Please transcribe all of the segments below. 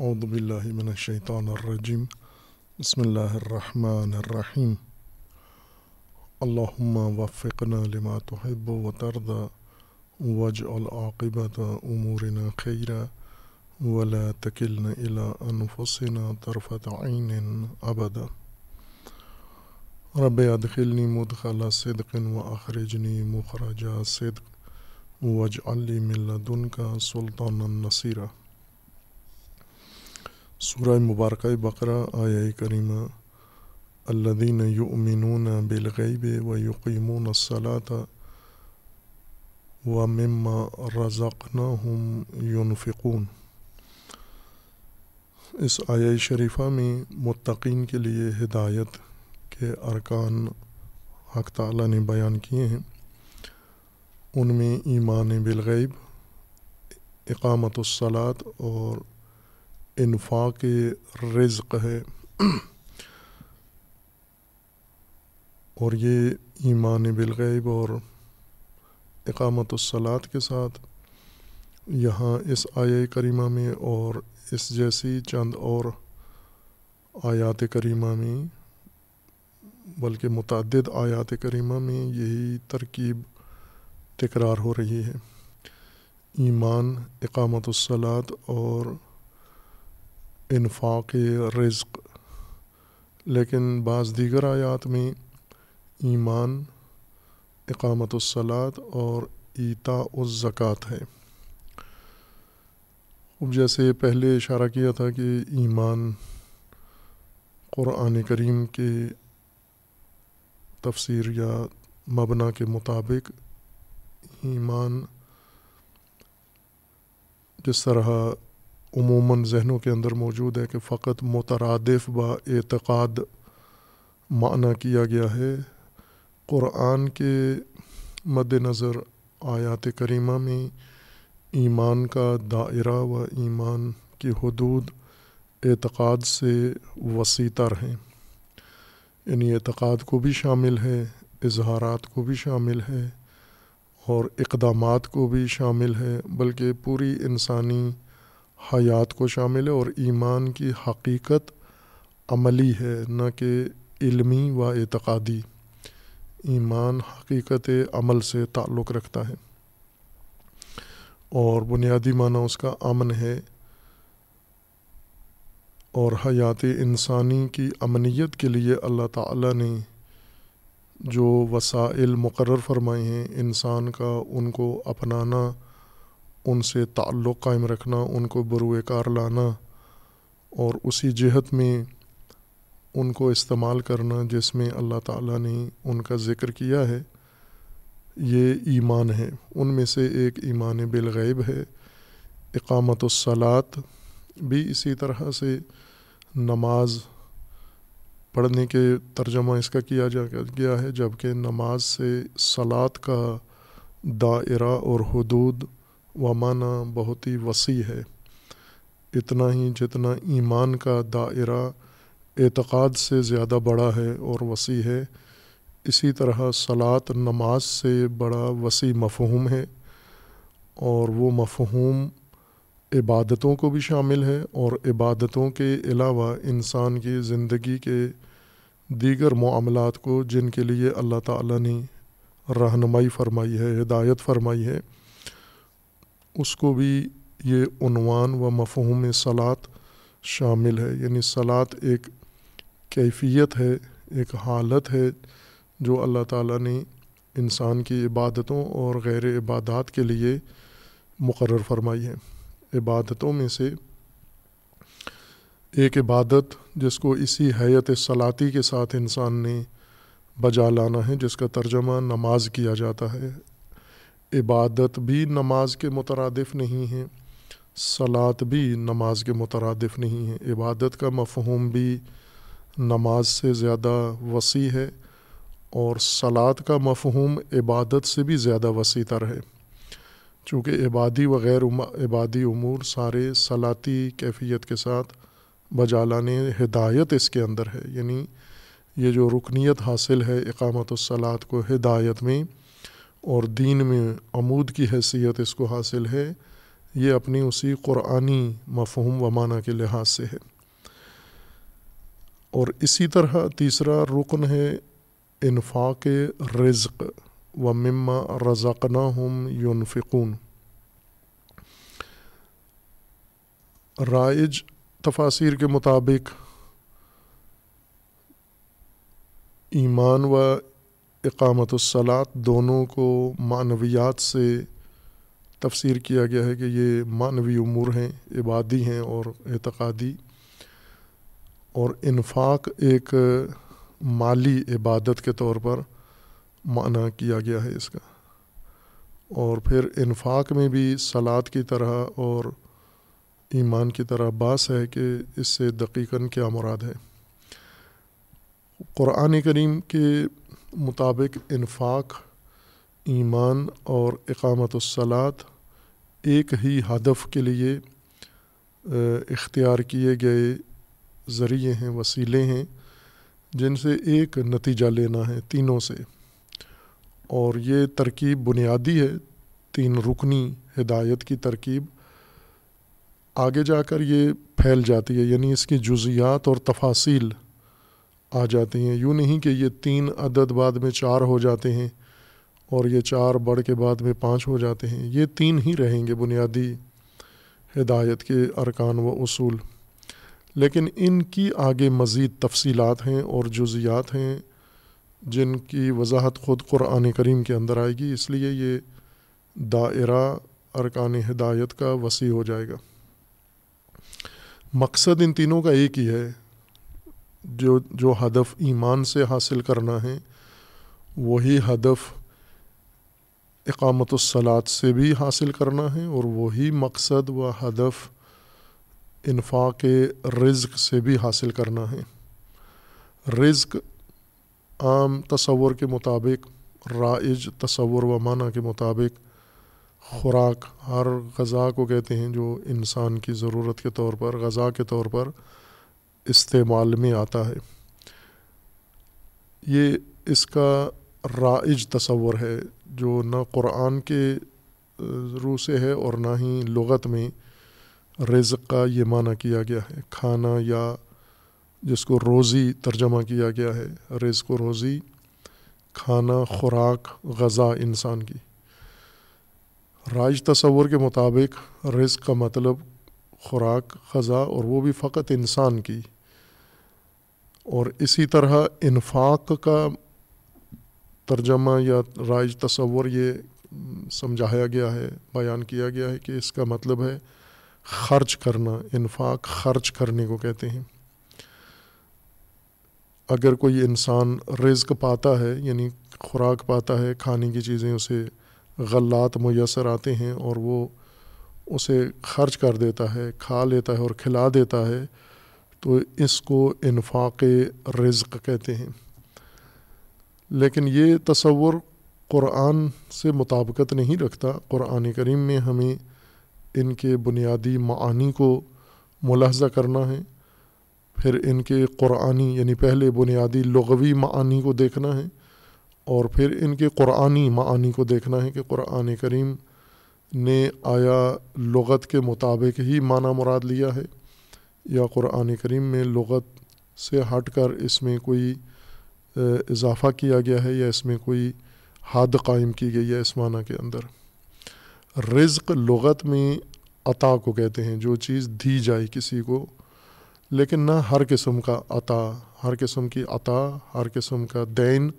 اعوذ باللہ من الشیطان الرجیم بسم اللہ الرحمن الرحیم اللہم وفقنا لما تحب و ترضى واجعل عاقبت امورنا خیرا ولا تکلنا الى انفسنا طرفت عین ابدا رب ادخلنی مدخل صدق و اخرجنی مخرج صدق، واجعل لی من لدنک سلطانا نصیرا سورہ مبارکہ بقرہ، آیہ کریمہ، الذین یؤمنون بالغیب و یقیمون الصلاة و مما رزقناہم ينفقون اس آیہ شریفہ میں متقین کے لیے ہدایت کے ارکان حق تعالیٰ نے بیان کیے ہیں۔ ان میں ایمان بالغیب، اقامت الصلاط اور انفاق رزق ہے۔ اور یہ ایمان بالغیب اور اقامت الصلاط کے ساتھ یہاں اس آیہ کریمہ میں اور اس جیسی چند اور آیات کریمہ میں، بلکہ متعدد آیات کریمہ میں یہی ترکیب تکرار ہو رہی ہے۔ ایمان، اقامت الصلاط اور انفاق، رزق۔ لیکن بعض دیگر آیات میں ایمان، اقامت الصلاط اور ایتا الزکوٰۃ ہے اب جیسے پہلے اشارہ کیا تھا کہ ایمان قرآن کریم کے تفسیر یا مبنا کے مطابق ایمان جس طرح عموماً ذہنوں کے اندر موجود ہے کہ فقط مترادف با اعتقاد معنی کیا گیا ہے۔ قرآن کے مد نظر آیات کریمہ میں ایمان کا دائرہ و ایمان کی حدود اعتقاد سے وسیع تر ہیں۔ یعنی اعتقاد کو بھی شامل ہے، اظہارات کو بھی شامل ہے اور اقدامات کو بھی شامل ہے، بلکہ پوری انسانی حیات کو شامل ہے اور ایمان کی حقیقت عملی ہے، نہ کہ علمی و اعتقادی۔ ایمان حقیقت عمل سے تعلق رکھتا ہے۔ اور بنیادی معنی اس کا امن ہے۔ اور حیات انسانی کی امنیت کے لیے اللہ تعالیٰ نے جو وسائل مقرر فرمائے ہیں، انسان کا ان کو اپنانا ان سے تعلق قائم رکھنا، ان کو بروئے کار لانا اور اسی جہت میں ان کو استعمال کرنا جس میں اللہ تعالیٰ نے ان کا ذکر کیا ہے، یہ ایمان ہے۔ ان میں سے ایک ایمان بالغیب ہے، اقامت الصلاط بھی اسی طرح سے نماز پڑھنے کے ترجمہ اس کا کیا جا گیا ہے جبکہ نماز سے صلات کا دائرہ اور حدود و معنی بہت ہی وسیع ہے۔ اتنا ہی جتنا ایمان کا دائرہ اعتقاد سے زیادہ بڑا ہے اور وسیع ہے، اسی طرح صلات نماز سے بڑا وسیع مفہوم ہے۔ اور وہ مفہوم عبادتوں کو بھی شامل ہے اور عبادتوں کے علاوہ انسان کی زندگی کے دیگر معاملات کو جن کے لیے اللہ تعالیٰ نے رہنمائی فرمائی ہے، ہدایت فرمائی ہے اس کو بھی یہ عنوان و مفہوم صلات شامل ہے۔ یعنی صلات ایک کیفیت ہے، ایک حالت ہے جو اللہ تعالیٰ نے انسان کی عبادتوں اور غیر عبادات کے لیے مقرر فرمائی ہے۔ عبادتوں میں سے ایک عبادت جس کو اسی حیت صلاتی کے ساتھ انسان نے بجا لانا ہے، جس کا ترجمہ نماز کیا جاتا ہے۔ عبادت بھی نماز کے مترادف نہیں ہے، صلات بھی نماز کے مترادف نہیں ہے عبادت کا مفہوم بھی نماز سے زیادہ وسیع ہے اور صلات کا مفہوم عبادت سے بھی زیادہ وسیع تر ہے۔ چونکہ عبادی و غیر عبادی امور سارے صلاتی کیفیت کے ساتھ بجالانے ہدایت اس کے اندر ہے۔ یعنی یہ جو رکنیت حاصل ہے اقامت الصلاط کو ہدایت میں اور دین میں عمود کی حیثیت اس کو حاصل ہے، یہ اپنی اسی قرآنی مفہوم و معنی کے لحاظ سے ہے۔ اور اسی طرح تیسرا رکن ہے انفاق رزق و مما رزقنا ہم یونفقون رائج تفاصیر کے مطابق ایمان و اقامت الصلاط دونوں کو معنویات سے تفسیر کیا گیا ہے کہ یہ معنوی امور ہیں، عبادی ہیں اور اعتقادی۔ اور انفاق ایک مالی عبادت کے طور پر معنی کیا گیا ہے اس کا۔ اور پھر انفاق میں بھی سلاد کی طرح اور ایمان کی طرح باس ہے کہ اس سے دقیقاً کیا مراد ہے۔ قرآن کریم کے مطابق انفاق، ایمان اور اقامت الصلاط ایک ہی ہدف کے لیے اختیار کیے گئے ذریعے ہیں، وسیلے ہیں، جن سے ایک نتیجہ لینا ہے تینوں سے۔ اور یہ ترکیب بنیادی ہے، تین رکنی ہدایت کی ترکیب۔ آگے جا کر یہ پھیل جاتی ہے یعنی اس کی جزیات اور تفاصیل۔ آ جاتی ہیں۔ یوں نہیں کہ یہ تین عدد بعد میں چار ہو جاتے ہیں اور یہ چار بڑھ کے بعد میں پانچ ہو جاتے ہیں۔ یہ تین ہی رہیں گے بنیادی ہدایت کے ارکان و اصول۔ لیکن ان کی آگے مزید تفصیلات ہیں اور جزیات ہیں جن کی وضاحت خود قرآن کریم کے اندر آئے گی۔ اس لیے یہ دائرہ ارکان ہدایت کا وسیع ہو جائے گا۔ مقصد ان تینوں کا ایک ہی ہے۔ جو جو ہدف ایمان سے حاصل کرنا ہے، وہی ہدف اقامت الصلاط سے بھی حاصل کرنا ہے، اور وہی مقصد و ہدف انفاق رزق سے بھی حاصل کرنا ہے۔ رزق عام تصور کے مطابق، رائج تصور و معنی کے مطابق خوراک، ہر غذا کو کہتے ہیں جو انسان کی ضرورت کے طور پر، غذا کے طور پر استعمال میں آتا ہے۔ یہ اس کا رائج تصور ہے جو نہ قرآن کے روح سے ہے اور نہ ہی لغت میں رزق کا یہ معنی کیا گیا ہے۔ کھانا یا جس کو روزی ترجمہ کیا گیا ہے، رزق و روزی، کھانا، خوراک، غذا انسان کی۔ راج تصور کے مطابق رزق کا مطلب خوراک، غذا اور وہ بھی فقط انسان کی۔ اور اسی طرح انفاق کا ترجمہ یا رائج تصور یہ سمجھایا گیا ہے، بیان کیا گیا ہے کہ اس کا مطلب ہے خرچ کرنا، انفاق خرچ کرنے کو کہتے ہیں۔ اگر کوئی انسان رزق پاتا ہے یعنی خوراک پاتا ہے، کھانے کی چیزیں اسے غلات، میسر آتے ہیں اور وہ اسے خرچ کر دیتا ہے، کھا لیتا ہے اور کھلا دیتا ہے، تو اس کو انفاق رزق کہتے ہیں۔ لیکن یہ تصور قرآن سے مطابقت نہیں رکھتا۔ قرآن کریم میں ہمیں ان کے بنیادی معانی کو ملاحظہ کرنا ہے۔ پھر ان کے قرآنی یعنی پہلے بنیادی لغوی معانی کو دیکھنا ہے۔ اور پھر ان کے قرآنی معانی کو دیکھنا ہے کہ قرآن کریم نے آیا لغت کے مطابق ہی معنی مراد لیا ہے۔ یا قرآن کریم میں لغت سے ہٹ کر اس میں کوئی اضافہ کیا گیا ہے یا اس میں کوئی حد قائم کی گئی ہے اس معنی کے اندر۔ رزق لغت میں عطا کو کہتے ہیں، جو چیز دی جائے کسی کو، لیکن نہ ہر قسم کا عطا، ہر قسم کی عطا، ہر قسم کا دین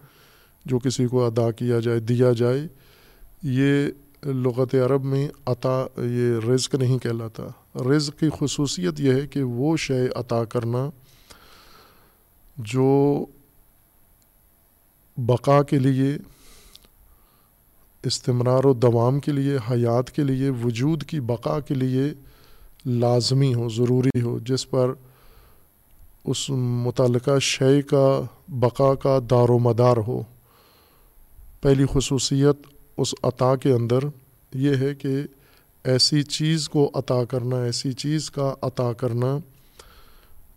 جو کسی کو ادا کیا جائے، دیا جائے، یہ لغت عرب میں عطا، یہ رزق نہیں کہلاتا۔ رزق کی خصوصیت یہ ہے کہ وہ شے عطا کرنا جو بقا کے لیے، استمرار و دوام کے لیے، حیات کے لیے، وجود کی بقا کے لیے لازمی ہو، ضروری ہو، جس پر اس متعلقہ شے کا، بقا کا دار و مدار ہو۔ پہلی خصوصیت اس عطا کے اندر یہ ہے کہ ایسی چیز کو عطا کرنا، ایسی چیز کا عطا کرنا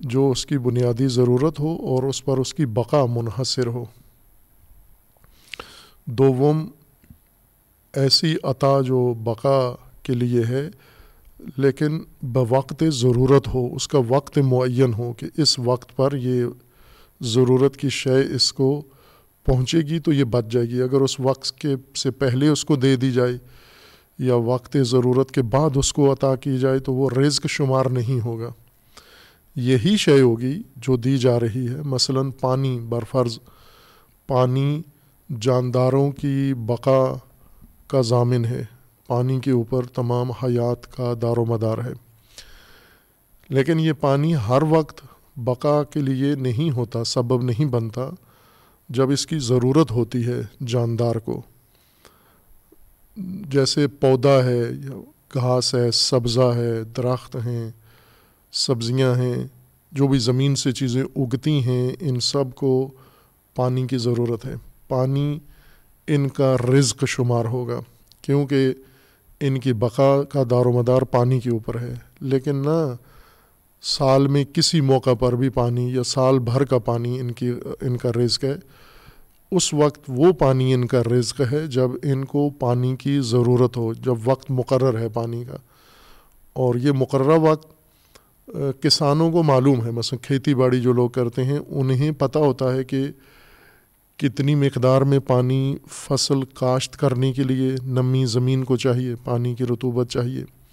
جو اس کی بنیادی ضرورت ہو اور اس پر اس کی بقا منحصر ہو۔ دوم ایسی عطا جو بقا کے لیے ہے، لیکن بوقت ضرورت ہو، اس کا وقت معین ہو کہ اس وقت پر یہ ضرورت کی شے اس کو پہنچے گی تو یہ بچ جائے گی۔ اگر اس وقت کے سے پہلے اس کو دے دی جائے یا وقت ضرورت کے بعد اس کو عطا کی جائے تو وہ رزق شمار نہیں ہوگا۔ یہی شے ہوگی جو دی جا رہی ہے۔ مثلا پانی برفرض، پانی جانداروں کی بقا کا ضامن ہے۔ پانی کے اوپر تمام حیات کا دار و مدار ہے۔ لیکن یہ پانی ہر وقت بقا کے لیے نہیں ہوتا، سبب نہیں بنتا۔ جب اس کی ضرورت ہوتی ہے جاندار کو، جیسے پودا ہے، گھاس ہے، سبزہ ہے، درخت ہیں، سبزیاں ہیں، جو بھی زمین سے چیزیں اگتی ہیں، ان سب کو پانی کی ضرورت ہے۔ پانی ان کا رزق شمار ہوگا، کیونکہ ان کی بقا کا دار و مدار پانی کے اوپر ہے۔ لیکن نہ سال میں کسی موقع پر بھی پانی یا سال بھر کا پانی ان کی، ان کا رزق ہے۔ اس وقت وہ پانی ان کا رزق ہے جب ان کو پانی کی ضرورت ہو، جب وقت مقرر ہے پانی کا۔ اور یہ مقررہ وقت کسانوں کو معلوم ہے۔ مثلا کھیتی باڑی جو لوگ کرتے ہیں، انہیں پتہ ہوتا ہے کہ کتنی مقدار میں پانی فصل کاشت کرنے کے لیے نمی زمین کو چاہیے، پانی کی رتوبت چاہیے۔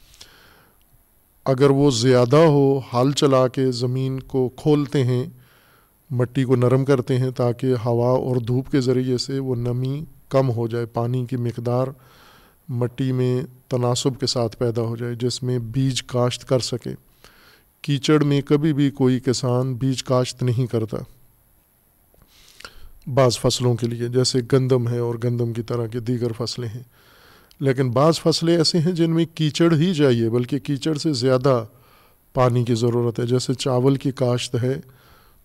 اگر وہ زیادہ ہو ہل چلا کے زمین کو کھولتے ہیں، مٹی کو نرم کرتے ہیں تاکہ ہوا اور دھوپ کے ذریعے سے وہ نمی کم ہو جائے، پانی کی مقدار مٹی میں تناسب کے ساتھ پیدا ہو جائے، جس میں بیج کاشت کر سکے۔ کیچڑ میں کبھی بھی کوئی کسان بیج کاشت نہیں کرتا۔ بعض فصلوں کے لیے، جیسے گندم ہے اور گندم کی طرح کے دیگر فصلیں ہیں۔ لیکن بعض فصلیں ایسے ہیں جن میں کیچڑ ہی چاہیے، بلکہ کیچڑ سے زیادہ پانی کی ضرورت ہے۔ جیسے چاول کی کاشت ہے،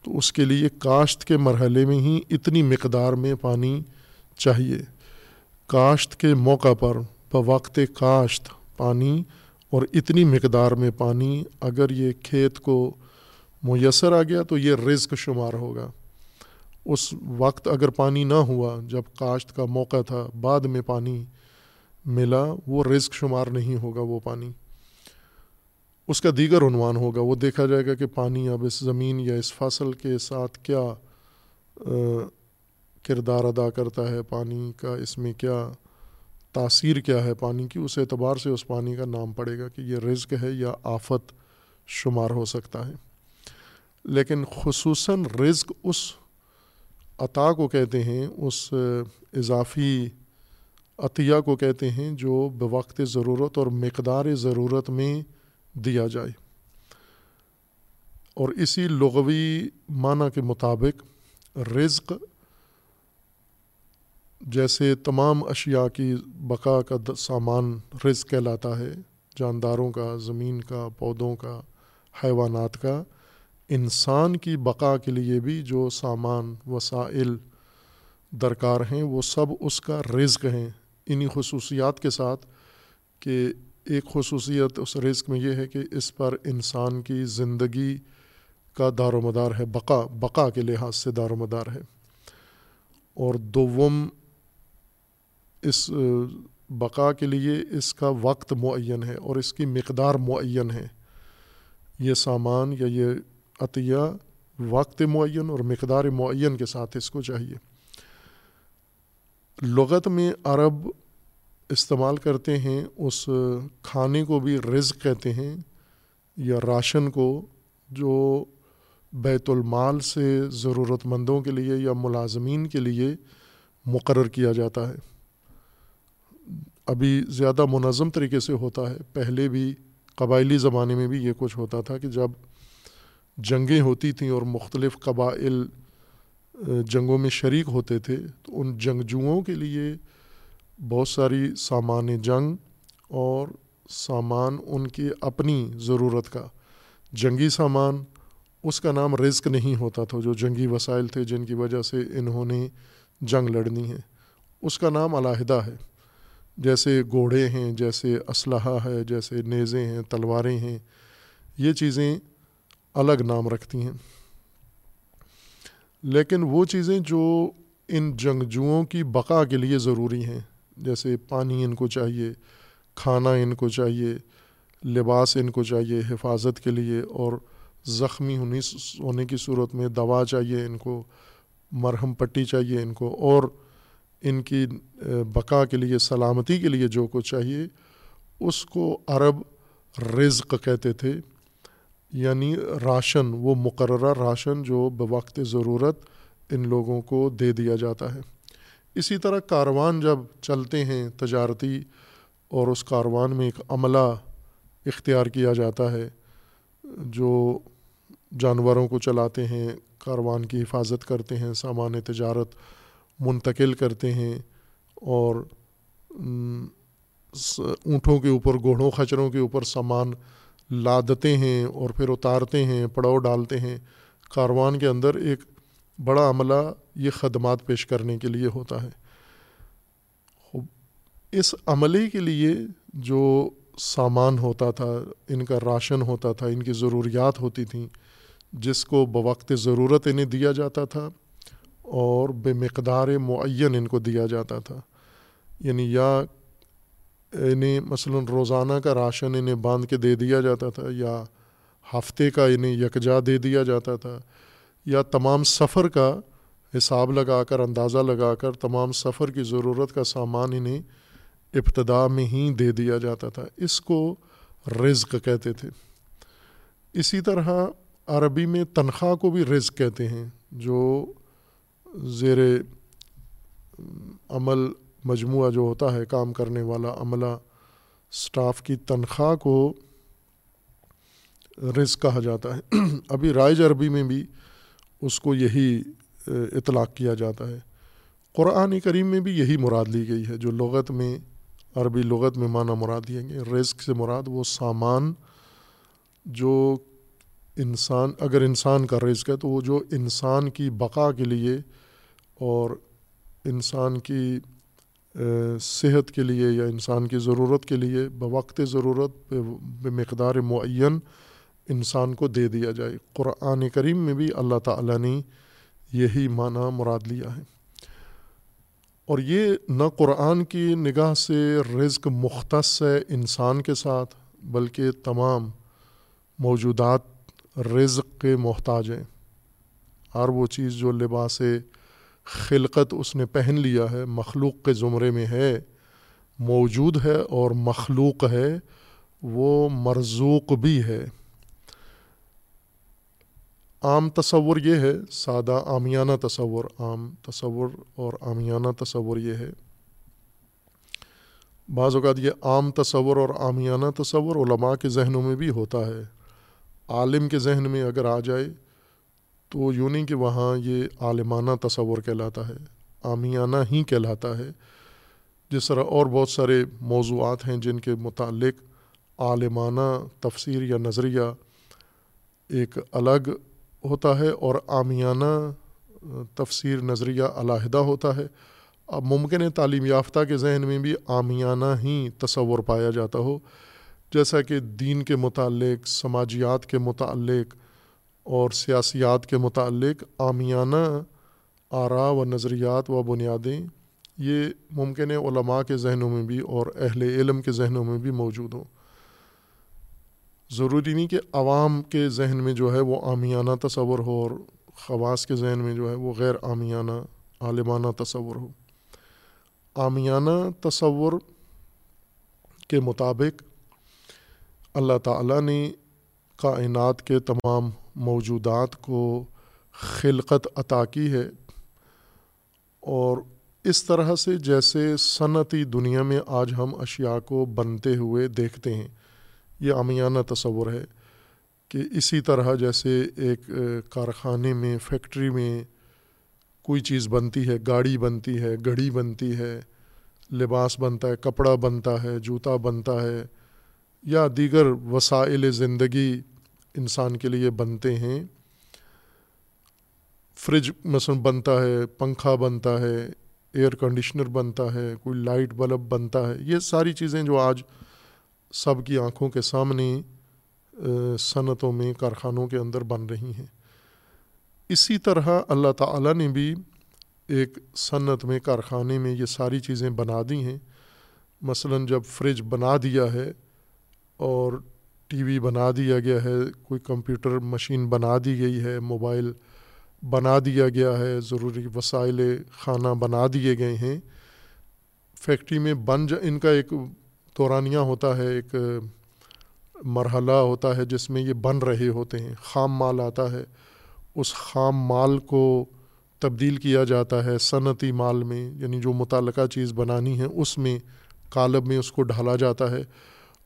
تو اس کے لیے کاشت کے مرحلے میں ہی اتنی مقدار میں پانی چاہیے۔ کاشت کے موقع پر، بوقت کاشت پانی اور اتنی مقدار میں پانی، اگر یہ کھیت کو میسر آ گیا تو یہ رزق شمار ہوگا۔ اس وقت اگر پانی نہ ہوا، جب کاشت کا موقع تھا، بعد میں پانی ملا، وہ رزق شمار نہیں ہوگا وہ پانی۔ اس کا دیگر عنوان ہوگا، وہ دیکھا جائے گا کہ پانی اب اس زمین یا اس فصل کے ساتھ کیا کردار ادا کرتا ہے، پانی کا اس میں کیا تاثیر کیا ہے، پانی کی؟ اس اعتبار سے اس پانی کا نام پڑے گا کہ یہ رزق ہے یا آفت شمار ہو سکتا ہے۔ لیکن خصوصاً رزق اس عطا کو کہتے ہیں، اس اضافی عطیہ کو کہتے ہیں جو بوقت ضرورت اور مقدار ضرورت میں دیا جائے۔ اور اسی لغوی معنی کے مطابق رزق جیسے تمام اشیاء کی بقا کا سامان رزق کہلاتا ہے، جانداروں کا، زمین کا، پودوں کا، حیوانات کا۔ انسان کی بقا کے لیے بھی جو سامان، وسائل، درکار ہیں، وہ سب اس کا رزق ہیں۔ انہی خصوصیات کے ساتھ کہ ایک خصوصیت اس رزق میں یہ ہے کہ اس پر انسان کی زندگی کا دار و مدار ہے، بقا بقا کے لحاظ سے دار و مدار ہے۔ اور دوم اس، بقا کے لیے اس کا وقت معین ہے اور اس کی مقدار معین ہے۔ یہ سامان یا یہ عطیہ وقت معین اور مقدار معین کے ساتھ اس کو چاہیے۔ لغت میں عرب استعمال کرتے ہیں، اس کھانے کو بھی رزق کہتے ہیں یا راشن کو، جو بیت المال سے ضرورت مندوں کے لیے یا ملازمین کے لیے مقرر کیا جاتا ہے۔ ابھی زیادہ منظم طریقے سے ہوتا ہے۔ پہلے بھی قبائلی زمانے میں بھی یہ کچھ ہوتا تھا کہ جب جنگیں ہوتی تھیں اور مختلف قبائل جنگوں میں شریک ہوتے تھے، تو ان جنگجوؤں کے لیے بہت ساری سامان جنگ اور سامان ان کی اپنی ضرورت کا۔ جنگی سامان، اس کا نام رزق نہیں ہوتا تھا، جو جنگی وسائل تھے جن کی وجہ سے انہوں نے جنگ لڑنی ہے۔ اس کا نام علیحدہ ہے۔ جیسے گھوڑے ہیں، جیسے اسلحہ ہے، جیسے نیزیں ہیں، تلواریں ہیں، یہ چیزیں الگ نام رکھتی ہیں۔ لیکن وہ چیزیں جو ان جنگجوؤں کی بقا کے لیے ضروری ہیں، جیسے پانی ان کو چاہیے، کھانا ان کو چاہیے، لباس ان کو چاہیے حفاظت کے لیے، اور زخمی ہونی ہونے کی صورت میں دوا چاہیے ان کو، مرہم پٹی چاہیے ان کو، اور ان کی بقا کے لیے، سلامتی کے لیے جو کچھ چاہیے، اس کو عرب رزق کہتے تھے۔ یعنی راشن، وہ مقررہ راشن جو بوقت ضرورت ان لوگوں کو دے دیا جاتا ہے۔ اسی طرح کاروان جب چلتے ہیں تجارتی اور اس کاروان میں ایک عملہ اختیار کیا جاتا ہے، جو جانوروں کو چلاتے ہیں، کاروان کی حفاظت کرتے ہیں، سامان تجارت منتقل کرتے ہیں اور اونٹوں کے اوپر، گھوڑوں، خچروں کے اوپر سامان لادتے ہیں اور پھر اتارتے ہیں، پڑاؤ ڈالتے ہیں۔ کاروان کے اندر ایک بڑا عملہ یہ خدمات پیش کرنے کے لیے ہوتا ہے۔ اس عملے کے لیے جو سامان ہوتا تھا، ان کا راشن ہوتا تھا، ان کی ضروریات ہوتی تھیں، جس کو بوقت ضرورت انہیں دیا جاتا تھا اور بے مقدار معین ان کو دیا جاتا تھا۔ یعنی یا انہیں مثلا روزانہ کا راشن انہیں باندھ کے دے دیا جاتا تھا، یا ہفتے کا انہیں یکجا دے دیا جاتا تھا، یا تمام سفر کا حساب لگا کر، اندازہ لگا کر، تمام سفر کی ضرورت کا سامان انہیں ابتدا میں ہی دے دیا جاتا تھا۔ اس کو رزق کہتے تھے۔ اسی طرح عربی میں تنخواہ کو بھی رزق کہتے ہیں، جو زیر عمل مجموعہ جو ہوتا ہے کام کرنے والا عملہ اسٹاف کی تنخواہ کو رزق کہا جاتا ہے۔ ابھی رائج عربی میں بھی اس کو یہی اطلاق کیا جاتا ہے۔ قرآن کریم میں بھی یہی مراد لی گئی ہے۔ جو لغت میں، عربی لغت میں معنی مراد دیے گئے، رزق سے مراد وہ سامان جو انسان، اگر انسان کا رزق ہے تو وہ جو انسان کی بقا کے لیے اور انسان کی صحت کے لیے یا انسان کی ضرورت کے لیے بوقت ضرورت بے مقدار معین انسان کو دے دیا جائے۔ قرآن کریم میں بھی اللہ تعالیٰ نے یہی معنی مراد لیا ہے۔ اور یہ نہ قرآن کی نگاہ سے رزق مختص ہے انسان کے ساتھ، بلکہ تمام موجودات رزق کے محتاج ہیں۔ ہر وہ چیز جو لباس خلقت اس نے پہن لیا ہے، مخلوق کے زمرے میں ہے، موجود ہے اور مخلوق ہے، وہ مرزوق بھی ہے۔ عام تصور یہ ہے، سادہ آمیانہ تصور، عام تصور اور آمیانہ تصور یہ ہے۔ بعض اوقات یہ عام تصور اور آمیانہ تصور علماء کے ذہنوں میں بھی ہوتا ہے۔ عالم کے ذہن میں اگر آ جائے تو یوں نہیں کہ وہاں یہ عالمانہ تصور کہلاتا ہے آمیانہ ہی کہلاتا ہے۔ جس طرح اور بہت سارے موضوعات ہیں جن کے متعلق عالمانہ تفسیر یا نظریہ ایک الگ ہوتا ہے اور آمیانہ تفسیر نظریہ علیحدہ ہوتا ہے۔ اب ممکن ہے تعلیم یافتہ کے ذہن میں بھی آمیانہ ہی تصور پایا جاتا ہو، جیسا کہ دین کے متعلق، سماجیات کے متعلق اور سیاسیات کے متعلق آمیانہ آرا و نظریات و بنیادیں یہ ممکن ہے علماء کے ذہنوں میں بھی اور اہل علم کے ذہنوں میں بھی موجود ہوں۔ ضروری نہیں کہ عوام کے ذہن میں جو ہے وہ آمیانہ تصور ہو اور خواص کے ذہن میں جو ہے وہ غیر آمیانہ عالمانہ تصور ہو۔ آمیانہ تصور کے مطابق اللہ تعالیٰ نے کائنات کے تمام موجودات کو خلقت عطا کی ہے اور اس طرح سے جیسے صنعتی دنیا میں آج ہم اشیاء کو بنتے ہوئے دیکھتے ہیں، یہ عمیانہ تصور ہے کہ اسی طرح جیسے ایک کارخانے میں، فیکٹری میں کوئی چیز بنتی ہے، گاڑی بنتی ہے، گھڑی بنتی ہے، لباس بنتا ہے، کپڑا بنتا ہے، جوتا بنتا ہے یا دیگر وسائل زندگی انسان کے لیے بنتے ہیں۔ فریج مثلا بنتا ہے، پنکھا بنتا ہے ایئر کنڈیشنر بنتا ہے، کوئی لائٹ بلب بنتا ہے۔ یہ ساری چیزیں جو آج سب کی آنکھوں کے سامنے صنعتوں میں، کارخانوں کے اندر بن رہی ہیں۔ اسی طرح اللہ تعالیٰ نے بھی ایک صنعت میں، کارخانے میں یہ ساری چیزیں بنا دی ہیں۔ مثلا جب فریج بنا دیا ہے اور ٹی وی بنا دیا گیا ہے، کوئی کمپیوٹر مشین بنا دی گئی ہے، موبائل بنا دیا گیا ہے، ضروری وسائل خانہ بنا دیے گئے ہیں۔ فیکٹری میں بن جا ان کا ایک دورانیہ ہوتا ہے، ایک مرحلہ ہوتا ہے جس میں یہ بن رہے ہوتے ہیں۔ خام مال آتا ہے، اس خام مال کو تبدیل کیا جاتا ہے صنعتی مال میں یعنی جو متعلقہ چیز بنانی ہے، اس میں کالب میں اس کو ڈھالا جاتا ہے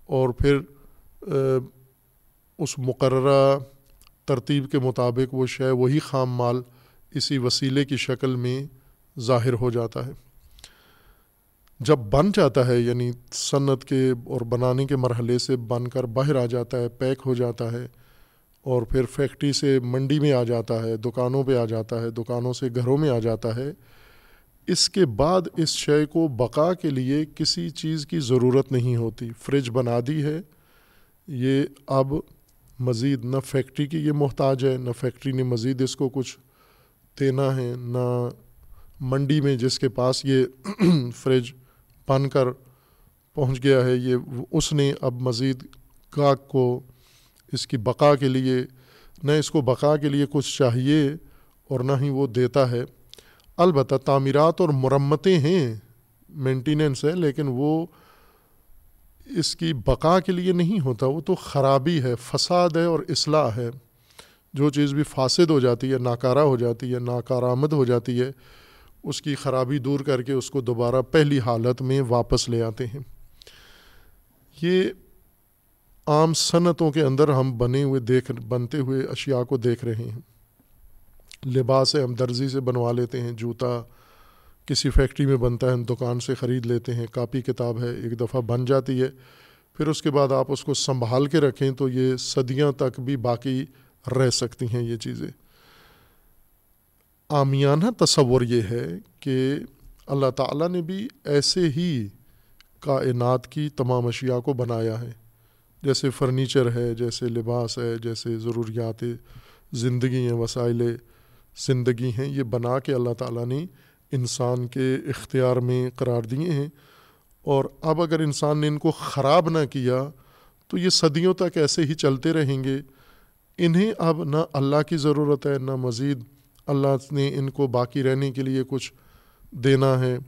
اور پھر اس مقررہ ترتیب کے مطابق وہ شے، وہی خام مال اسی وسیلے کی شکل میں ظاہر ہو جاتا ہے۔ جب بن جاتا ہے یعنی صنعت کے اور بنانے کے مرحلے سے بن کر باہر آ جاتا ہے، پیک ہو جاتا ہے، اور پھر فیکٹری سے منڈی میں آ جاتا ہے، دکانوں پہ آ جاتا ہے، دکانوں سے گھروں میں آ جاتا ہے، اس کے بعد اس شے کو بقا کے لیے کسی چیز کی ضرورت نہیں ہوتی۔ فریج بنا دی ہے یہ اب مزید نہ فیکٹری کی یہ محتاج ہے، نہ فیکٹری نے مزید اس کو کچھ دینا ہے، نہ منڈی میں جس کے پاس یہ فریج بن کر پہنچ گیا ہے، یہ اس نے اب مزید گاہک کو اس کی بقا کے لیے، نہ اس کو بقا کے لیے کچھ چاہیے اور نہ ہی وہ دیتا ہے۔ البتہ تعمیرات اور مرمتیں ہیں مینٹیننس ہے، لیکن وہ اس کی بقا کے لیے نہیں ہوتا، وہ تو خرابی ہے، فساد ہے اور اصلاح ہے۔ جو چیز بھی فاسد ہو جاتی ہے، ناکارہ ہو جاتی ہے، ناکارآمد ہو جاتی ہے، اس کی خرابی دور کر کے اس کو دوبارہ پہلی حالت میں واپس لے آتے ہیں۔ یہ عام صنعتوں کے اندر ہم بنے ہوئے دیکھ، بنتے ہوئے اشیاء کو دیکھ رہے ہیں۔ لباس ہم درزی سے بنوا لیتے ہیں، جوتا کسی فیکٹری میں بنتا ہے، ہم دکان سے خرید لیتے ہیں، کاپی کتاب ہے، ایک دفعہ بن جاتی ہے، پھر اس کے بعد آپ اس کو سنبھال کے رکھیں تو یہ صدیاں تک بھی باقی رہ سکتی ہیں یہ چیزیں۔ آمیانہ تصور یہ ہے کہ اللہ تعالیٰ نے بھی ایسے ہی کائنات کی تمام اشیاء کو بنایا ہے۔ جیسے فرنیچر ہے، جیسے لباس ہے، جیسے ضروریات زندگی ہیں، وسائل زندگی ہیں، یہ بنا کے اللہ تعالیٰ نے انسان کے اختیار میں قرار دیے ہیں۔ اور اب اگر انسان نے ان کو خراب نہ کیا، تو یہ صدیوں تک ایسے ہی چلتے رہیں گے۔ انہیں اب نہ اللہ کی ضرورت ہے، نہ مزید۔ اللہ نے ان کو باقی رہنے کے لیے کچھ دینا ہے۔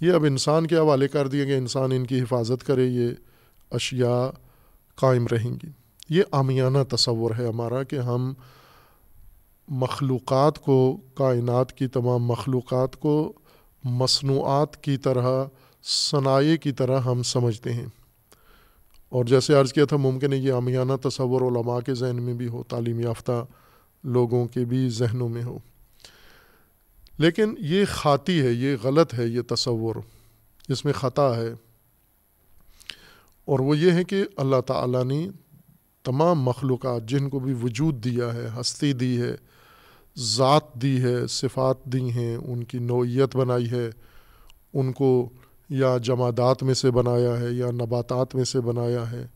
یہ اب انسان کے حوالے کر دیا کہ انسان ان کی حفاظت کرے، یہ اشیاء قائم رہیں گی یہ آمیانہ تصور ہے ہمارا کہ ہم مخلوقات کو، کائنات کی تمام مخلوقات کو مصنوعات کی طرح، صنائع کی طرح ہم سمجھتے ہیں۔ اور جیسے عرض کیا تھا، ممکن ہے یہ آمیانہ تصور علماء کے ذہن میں بھی ہو، تعلیم یافتہ لوگوں کے بھی ذہنوں میں ہو۔ لیکن یہ خاطی ہے، یہ غلط ہے، یہ تصور۔ اس میں خطا ہے۔ اور وہ یہ ہے کہ اللہ تعالیٰ نے تمام مخلوقات جن کو بھی وجود دیا ہے، ہستی دی ہے ذات دی ہے، صفات دی ہیں، ان کی نوعیت بنائی ہے، ان کو یا جمادات میں سے بنایا ہے، یا نباتات میں سے بنایا ہے،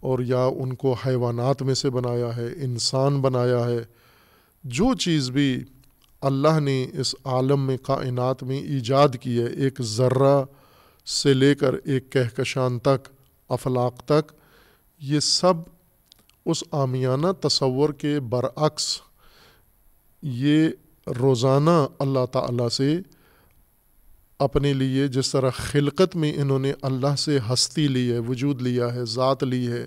اور یا ان کو حیوانات میں سے بنایا ہے، انسان بنایا ہے۔ جو چیز بھی اللہ نے اس عالم میں، کائنات میں ایجاد کی ہے، ایک ذرہ سے لے کر ایک کہکشان تک افلاق تک، یہ سب اس آمیانہ تصور کے برعکس یہ روزانہ اللہ تعالیٰ سے اپنے لیے جس طرح خلقت میں انہوں نے اللہ سے ہستی لی ہے، وجود لیا ہے، ذات لی ہے،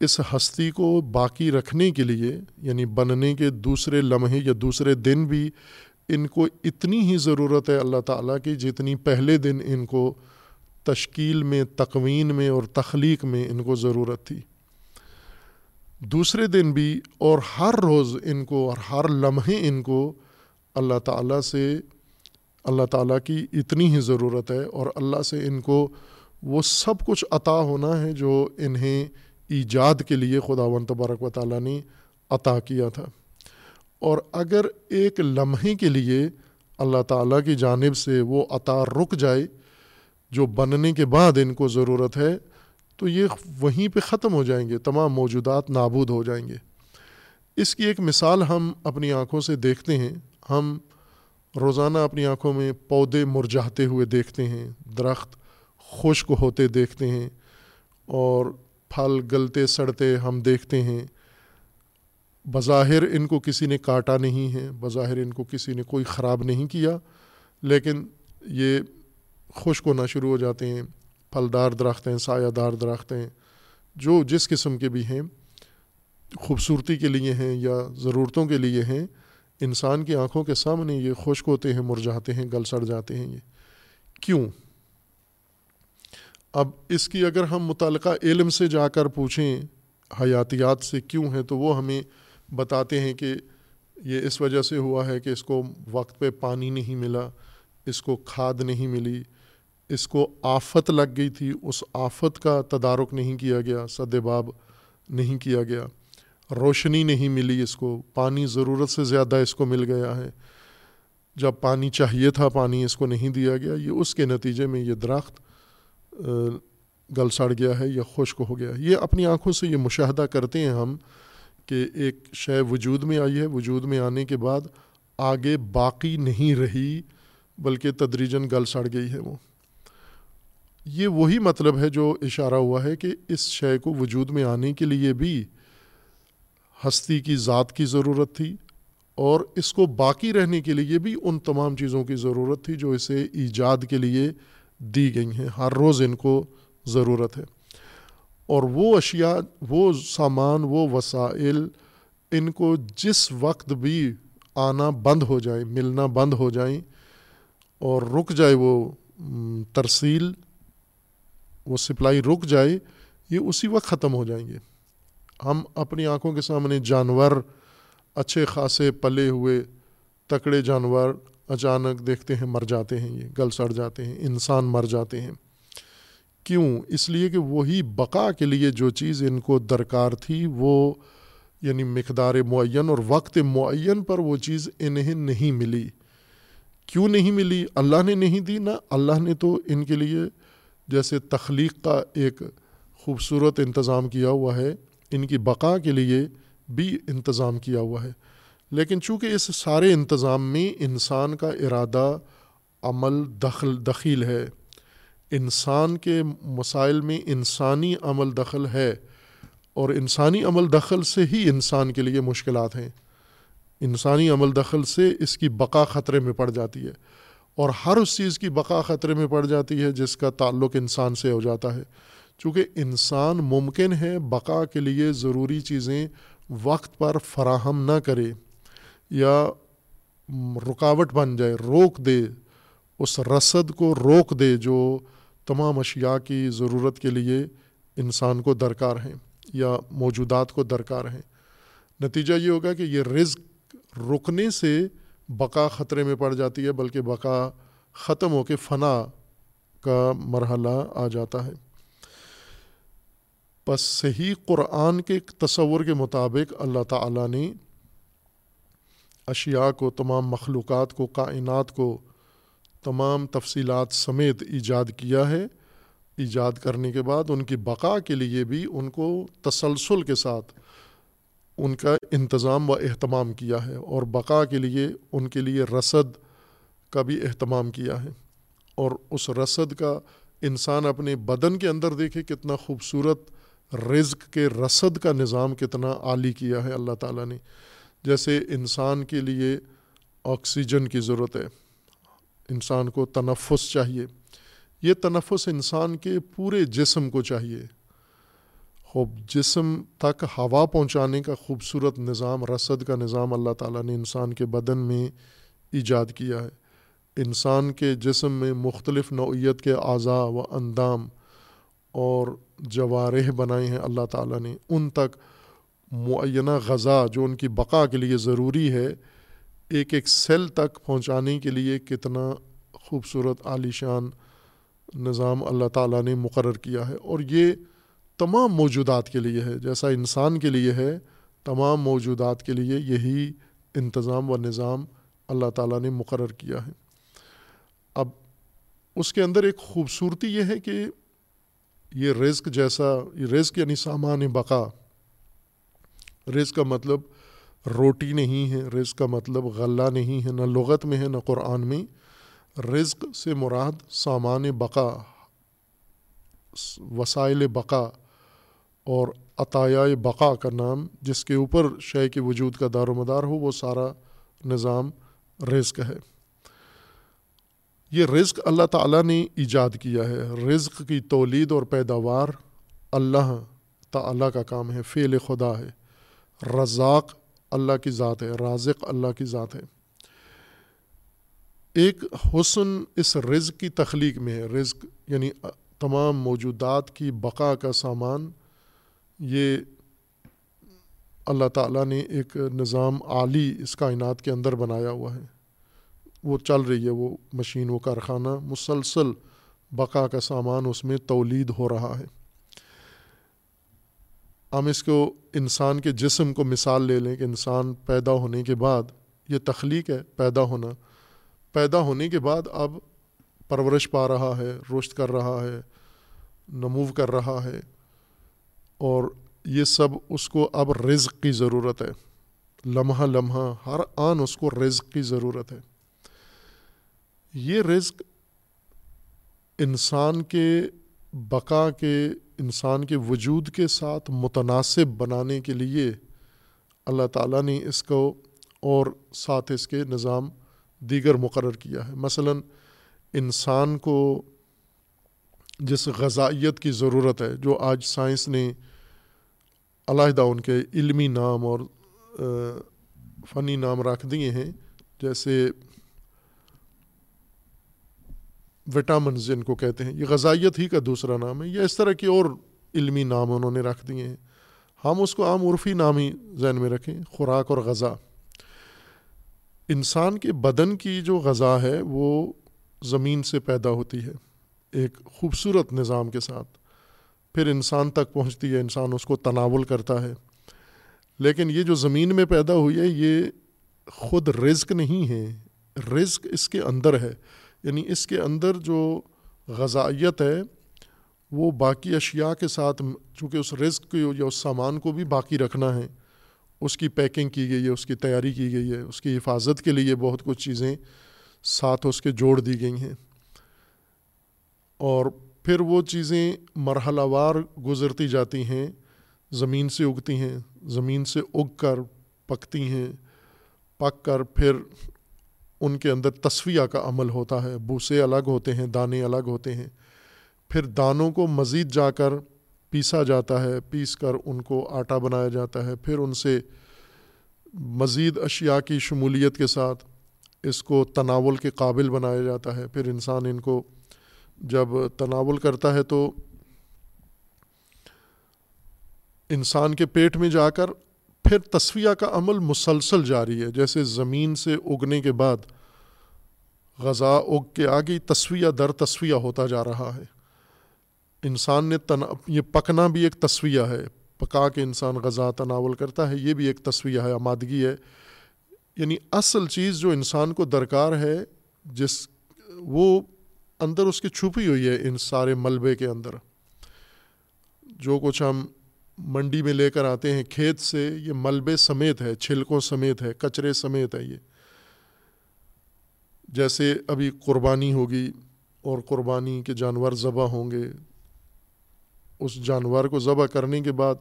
اس ہستی کو باقی رکھنے کے لیے یعنی بننے کے دوسرے لمحے یا دوسرے دن بھی ان کو اتنی ہی ضرورت ہے اللہ تعالیٰ کی جتنی پہلے دن ان کو تشکیل میں تقوین میں اور تخلیق میں ان کو ضرورت تھی۔ دوسرے دن بھی اور ہر روز ان کو اور ہر لمحے ان کو اللہ تعالیٰ سے اللہ تعالیٰ کی اتنی ہی ضرورت ہے اور اللہ سے ان کو وہ سب کچھ عطا ہونا ہے جو انہیں ایجاد کے لیے خدا و تبارک و تعالیٰ نے عطا کیا تھا۔ اور اگر ایک لمحے کے لیے اللہ تعالیٰ کی جانب سے وہ عطا رک جائے، جو بننے کے بعد ان کو ضرورت ہے تو یہ وہیں پہ ختم ہو جائیں گے، تمام موجودات نابود ہو جائیں گے۔ اس کی ایک مثال ہم اپنی آنکھوں سے دیکھتے ہیں۔ ہم روزانہ اپنی آنکھوں میں پودے مرجھاتے ہوئے دیکھتے ہیں، درخت خشک ہوتے دیکھتے ہیں اور پھل گلتے، سڑتے ہم دیکھتے ہیں۔ بظاہر ان کو کسی نے کاٹا نہیں ہے، بظاہر ان کو کسی نے کوئی خراب نہیں کیا، لیکن یہ خشک ہونا شروع ہو جاتے ہیں۔ پھلدار درخت ہیں، سایہ دار درخت ہیں، جو جس قسم کے بھی ہیں، خوبصورتی کے لیے ہیں یا ضرورتوں کے لیے ہیں، انسان کی آنکھوں کے سامنے یہ خشک ہوتے ہیں، مرجھاتے ہیں، گل سڑ جاتے ہیں یہ۔ کیوں؟ اب اس کی اگر ہم متعلقہ علم سے جا کر پوچھیں، حیاتیات سے کیوں ہیں، تو وہ ہمیں بتاتے ہیں کہ یہ اس وجہ سے ہوا ہے کہ اس کو وقت پہ پانی نہیں ملا، اس کو کھاد نہیں ملی اس کو آفت لگ گئی تھی، اس آفت کا تدارک نہیں کیا گیا، سد باب نہیں کیا گیا، روشنی نہیں ملی اس کو، پانی ضرورت سے زیادہ اس کو مل گیا ہے۔ جب پانی چاہیے تھا، پانی اس کو نہیں دیا گیا، یہ اس کے نتیجے میں یہ درخت گل سڑ گیا ہے یا خشک ہو گیا ہے۔ یہ اپنی آنکھوں سے یہ مشاہدہ کرتے ہیں ہم کہ ایک شے وجود میں آئی ہے، وجود میں آنے کے بعد آگے باقی نہیں رہی، بلکہ تدریجن گل سڑ گئی ہے وہ۔ یہ وہی مطلب ہے جو اشارہ ہوا ہے کہ اس شے کو وجود میں آنے کے لیے بھی ہستی کی ذات کی ضرورت تھی اور اس کو باقی رہنے کے لیے بھی ان تمام چیزوں کی ضرورت تھی جو اسے ایجاد کے لیے دی گئی ہیں۔ ہر روز ان کو ضرورت ہے۔ اور وہ اشیاء، وہ سامان، وہ وسائل ان کو جس وقت بھی آنا بند ہو جائے، ملنا بند ہو جائیں اور رک جائے وہ ترسیل وہ سپلائی رک جائے، یہ اسی وقت ختم ہو جائیں گے۔ ہم اپنی آنکھوں کے سامنے جانور، اچھے خاصے پلے ہوئے تکڑے جانور اچانک دیکھتے ہیں، مر جاتے ہیں، یہ گل سڑ جاتے ہیں، انسان مر جاتے ہیں۔ کیوں؟ اس لیے کہ وہی بقا کے لیے جو چیز ان کو درکار تھی، وہ یعنی مقدار معین اور وقت معین پر وہ چیز انہیں نہیں ملی۔ کیوں نہیں ملی؟ اللہ نے نہیں دی، نہ اللہ نے تو ان کے لیے جیسے تخلیق کا ایک خوبصورت انتظام کیا ہوا ہے، ان کی بقا کے لیے بھی انتظام کیا ہوا ہے۔ لیکن چونکہ اس سارے انتظام میں انسان کا ارادہ، عمل دخل، دخیل ہے، انسان کے مسائل میں انسانی عمل دخل ہے اور انسانی عمل دخل سے ہی انسان کے لیے مشکلات ہیں۔ انسانی عمل دخل سے اس کی بقا خطرے میں پڑ جاتی ہے۔ اور ہر اس چیز کی بقا خطرے میں پڑ جاتی ہے جس کا تعلق انسان سے ہو جاتا ہے۔ چونکہ انسان ممکن ہے بقا کے لیے ضروری چیزیں وقت پر فراہم نہ کرے یا رکاوٹ بن جائے، روک دے، اس رسد کو روک دے جو تمام اشیاء کی ضرورت کے لیے انسان کو درکار ہیں یا موجودات کو درکار ہیں۔ نتیجہ یہ ہوگا کہ یہ رزق رکنے سے بقا خطرے میں پڑ جاتی ہے، بلکہ بقا ختم ہو کے فنا کا مرحلہ آ جاتا ہے۔ بس صحیح قرآن کے تصور کے مطابق اللہ تعالیٰ نے اشیاء کو، تمام مخلوقات کو، کائنات کو تمام تفصیلات سمیت ایجاد کیا ہے۔ ایجاد کرنے کے بعد ان کی بقا کے لیے بھی ان کو تسلسل کے ساتھ ان کا انتظام و اہتمام کیا ہے اور بقا کے لیے ان کے لیے رسد کا بھی اہتمام کیا ہے۔ اور اس رسد کا انسان اپنے بدن کے اندر دیکھے کتنا خوبصورت رزق کے رسد کا نظام کتنا عالی کیا ہے اللہ تعالیٰ نے۔ جیسے انسان کے لیے آکسیجن کی ضرورت ہے، انسان کو تنفس چاہیے۔ یہ تنفس انسان کے پورے جسم کو چاہیے۔ خوب جسم تک ہوا پہنچانے کا خوبصورت نظام، رسد کا نظام اللہ تعالیٰ نے انسان کے بدن میں ایجاد کیا ہے۔ انسان کے جسم میں مختلف نوعیت کے اعضاء و اندام اور جوارح بنائے ہیں اللہ تعالیٰ نے۔ ان تک معینہ غذا جو ان کی بقا کے لیے ضروری ہے، ایک ایک سیل تک پہنچانے کے لیے کتنا خوبصورت عالی شان نظام اللہ تعالیٰ نے مقرر کیا ہے۔ اور یہ تمام موجودات کے لیے ہے۔ جیسا انسان کے لیے ہے، تمام موجودات کے لیے یہی انتظام و نظام اللہ تعالیٰ نے مقرر کیا ہے۔ اب اس کے اندر ایک خوبصورتی یہ ہے کہ یہ رزق جیسا، یہ رزق یعنی سامان بقا، رزق کا مطلب روٹی نہیں ہے، رزق کا مطلب غلہ نہیں ہے، نہ لغت میں ہے، نہ قرآن میں۔ رزق سے مراد سامان بقا، وسائل بقا۔ اور عطایا بقا کا نام، جس کے اوپر شے کے وجود کا دار و مدار ہو، وہ سارا نظام رزق ہے۔ یہ رزق اللہ تعالیٰ نے ایجاد کیا ہے۔ رزق کی تولید اور پیداوار اللہ تعالیٰ کا کام ہے، فعل خدا ہے۔ رزاق اللہ کی ذات ہے، رازق اللہ کی ذات ہے۔ ایک حسن اس رزق کی تخلیق میں ہے۔ رزق یعنی تمام موجودات کی بقا کا سامان یہ اللہ تعالیٰ نے ایک نظام عالی اس کائنات کے اندر بنایا ہوا ہے۔ وہ چل رہی ہے، وہ مشین، وہ کارخانہ، مسلسل بقا کا سامان اس میں تولید ہو رہا ہے۔ ہم اس کو، انسان کے جسم کو مثال لے لیں کہ انسان پیدا ہونے کے بعد، یہ تخلیق ہے پیدا ہونا۔ پیدا ہونے کے بعد اب پرورش پا رہا ہے رشت کر رہا ہے، نمو کر رہا ہے۔ اور یہ سب اس کو اب رزق کی ضرورت ہے۔ لمحہ لمحہ، ہر آن اس کو رزق کی ضرورت ہے۔ یہ رزق انسان کے بقا کے، انسان کے وجود کے ساتھ متناسب بنانے کے لیے اللہ تعالیٰ نے اس کو اور ساتھ اس کے نظام دیگر مقرر کیا ہے۔ مثلا انسان کو جس غذائیت کی ضرورت ہے، جو آج سائنس نے علیحدہ ان کے علمی نام اور فنی نام رکھ دیے ہیں، جیسے وٹامنز جن کو کہتے ہیں، یہ غذائیت ہی کا دوسرا نام ہے یا اس طرح کے اور علمی نام انہوں نے رکھ دیے ہیں۔ ہم اس کو عام عرفی نام ہی ذہن میں رکھیں، خوراک اور غذا۔ انسان کے بدن کی جو غذا ہے، وہ زمین سے پیدا ہوتی ہے، ایک خوبصورت نظام کے ساتھ۔ پھر انسان تک پہنچتی ہے، انسان اس کو تناول کرتا ہے۔ لیکن یہ جو زمین میں پیدا ہوئی ہے، یہ خود رزق نہیں ہے۔ رزق اس کے اندر ہے۔ یعنی اس کے اندر جو غذائیت ہے، وہ باقی اشیاء کے ساتھ، چونکہ اس رزق کو یا اس سامان کو بھی باقی رکھنا ہے۔ اس کی پیکنگ کی گئی ہے، اس کی تیاری کی گئی ہے، اس کی حفاظت کے لیے بہت کچھ چیزیں ساتھ اس کے جوڑ دی گئی ہیں۔ اور پھر وہ چیزیں مرحلہ وار گزرتی جاتی ہیں، زمین سے اگتی ہیں، زمین سے اگ کر پکتی ہیں، پک کر پھر ان کے اندر تصفیہ کا عمل ہوتا ہے، بوسے الگ ہوتے ہیں، دانے الگ ہوتے ہیں۔ پھر دانوں کو مزید جا کر پیسا جاتا ہے، پیس کر ان کو آٹا بنایا جاتا ہے۔ پھر ان سے مزید اشیاء کی شمولیت کے ساتھ اس کو تناول کے قابل بنایا جاتا ہے۔ پھر انسان ان کو جب تناول کرتا ہے تو انسان کے پیٹ میں جا کر پھر تصفیہ کا عمل مسلسل جاری ہے۔ جیسے زمین سے اگنے کے بعد غذا اگ کے آگے تصویہ در تصویہ ہوتا جا رہا ہے۔ انسان نے تنا یہ پکنا بھی ایک تصویہ ہے۔ پکا کے انسان غذا تناول کرتا ہے، یہ بھی ایک تصویہ ہے، آمادگی ہے۔ یعنی اصل چیز جو انسان کو درکار ہے، جس وہ اندر اس کی چھپی ہوئی ہے ان سارے ملبے کے اندر۔ جو کچھ ہم منڈی میں لے کر آتے ہیں، کھیت سے یہ ملبے سمیت ہے، چھلکوں سمیت ہے، کچرے سمیت ہے یہ۔ جیسے ابھی قربانی ہوگی اور قربانی کے جانور ذبح ہوں گے، اس جانور کو ذبح کرنے کے بعد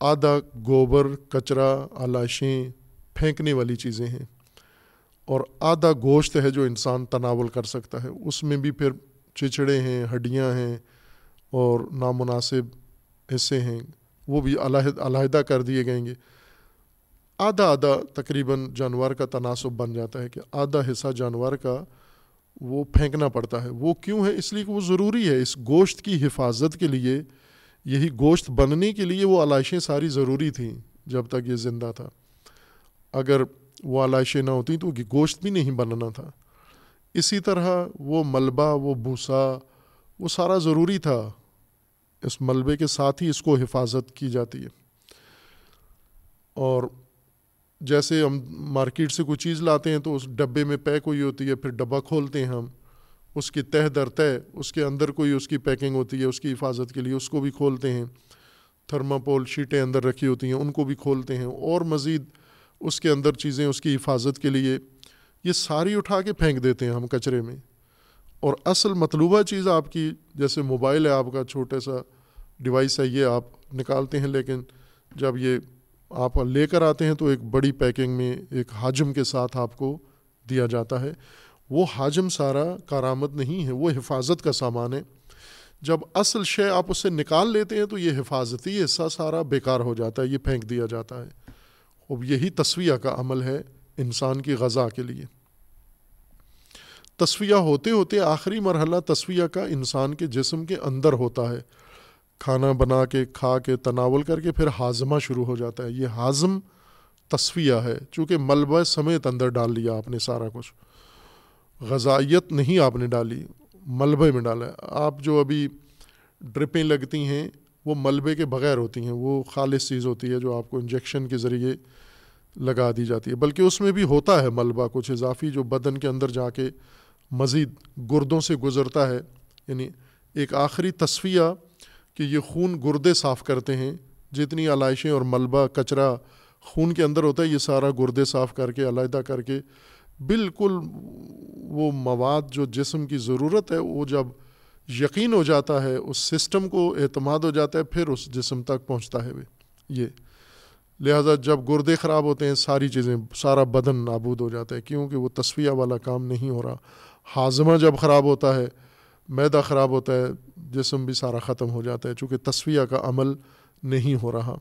آدھا گوبر، کچرا، علاشیں پھینکنے والی چیزیں ہیں۔ اور آدھا گوشت ہے جو انسان تناول کر سکتا ہے، اس میں بھی پھر چچڑے ہیں، ہڈیاں ہیں اور نامناسب حصے ہیں، وہ بھی علیحد علیحدہ کر دیے گئیں گے۔ آدھا آدھا تقریباً جانور کا تناسب بن جاتا ہے کہ آدھا حصہ جانور کا وہ پھینکنا پڑتا ہے۔ وہ کیوں ہے؟ اس لیے کہ وہ ضروری ہے۔ اس گوشت کی حفاظت کے لیے، یہی گوشت بننے کے لیے وہ علائشیں ساری ضروری تھیں جب تک یہ زندہ تھا۔ اگر وہ علائشیں نہ ہوتیں تو گوشت بھی نہیں بننا تھا۔ اسی طرح وہ ملبہ، وہ بھوسا، وہ سارا ضروری تھا۔ اس ملبے کے ساتھ ہی اس کو حفاظت کی جاتی ہے۔ اور جیسے ہم مارکیٹ سے کوئی چیز لاتے ہیں تو اس ڈبے میں پیک ہوئی ہوتی ہے، پھر ڈبہ کھولتے ہیں ہم۔ اس کی تہ در تہ، اس کے اندر کوئی اس کی پیکنگ ہوتی ہے، اس کی حفاظت کے لیے اس کو بھی کھولتے ہیں۔ تھرماپول شیٹیں اندر رکھی ہوتی ہیں، ان کو بھی کھولتے ہیں۔ اور مزید اس کے اندر چیزیں، اس کی حفاظت کے لیے یہ ساری اٹھا کے پھینک دیتے ہیں ہم کچرے میں۔ اور اصل مطلوبہ چیز آپ کی، جیسے موبائل ہے آپ کا، چھوٹا سا ڈیوائس ہے، یہ آپ نکالتے ہیں، لیکن جب یہ آپ لے کر آتے ہیں تو ایک بڑی پیکنگ میں ایک حاجم کے ساتھ آپ کو دیا جاتا ہے۔ وہ حاجم سارا کارآمد نہیں ہے، وہ حفاظت کا سامان ہے۔ جب اصل شے آپ اسے نکال لیتے ہیں تو یہ حفاظتی حصہ سارا بیکار ہو جاتا ہے، یہ پھینک دیا جاتا ہے۔ اب یہی تصویہ کا عمل ہے انسان کی غذا کے لیے۔ تصویہ ہوتے ہوتے آخری مرحلہ تصویہ کا انسان کے جسم کے اندر ہوتا ہے۔ کھانا بنا کے، کھا کے، تناول کر کے پھر ہاضمہ شروع ہو جاتا ہے۔ یہ ہاضم تصویہ ہے، چونکہ ملبہ سمیت اندر ڈال لیا آپ نے سارا کچھ۔ غذائیت نہیں آپ نے ڈالی، ملبے میں ڈالا۔ ہے آپ جو ابھی ڈرپیں لگتی ہیں وہ ملبے کے بغیر ہوتی ہیں، وہ خالص چیز ہوتی ہے جو آپ کو انجیکشن کے ذریعے لگا دی جاتی ہے۔ بلکہ اس میں بھی ہوتا ہے ملبہ، کچھ اضافی جو بدن کے اندر جا کے مزید گردوں سے گزرتا ہے۔ یعنی ایک آخری تصفیہ کہ یہ خون گردے صاف کرتے ہیں، جتنی علائشیں اور ملبہ، کچرا خون کے اندر ہوتا ہے، یہ سارا گردے صاف کر کے، علیحدہ کر کے، بالکل وہ مواد جو جسم کی ضرورت ہے، وہ جب یقین ہو جاتا ہے، اس سسٹم کو اعتماد ہو جاتا ہے، پھر اس جسم تک پہنچتا ہے۔ یہ۔ لہٰذا جب گردے خراب ہوتے ہیں، ساری چیزیں، سارا بدن نابود ہو جاتا ہے، کیونکہ وہ تصفیہ والا کام نہیں ہو رہا۔ ہاضمہ جب خراب ہوتا ہے، میدا خراب ہوتا ہے، جسم بھی سارا ختم ہو جاتا ہے، چونکہ تصفیہ کا عمل نہیں ہو رہا۔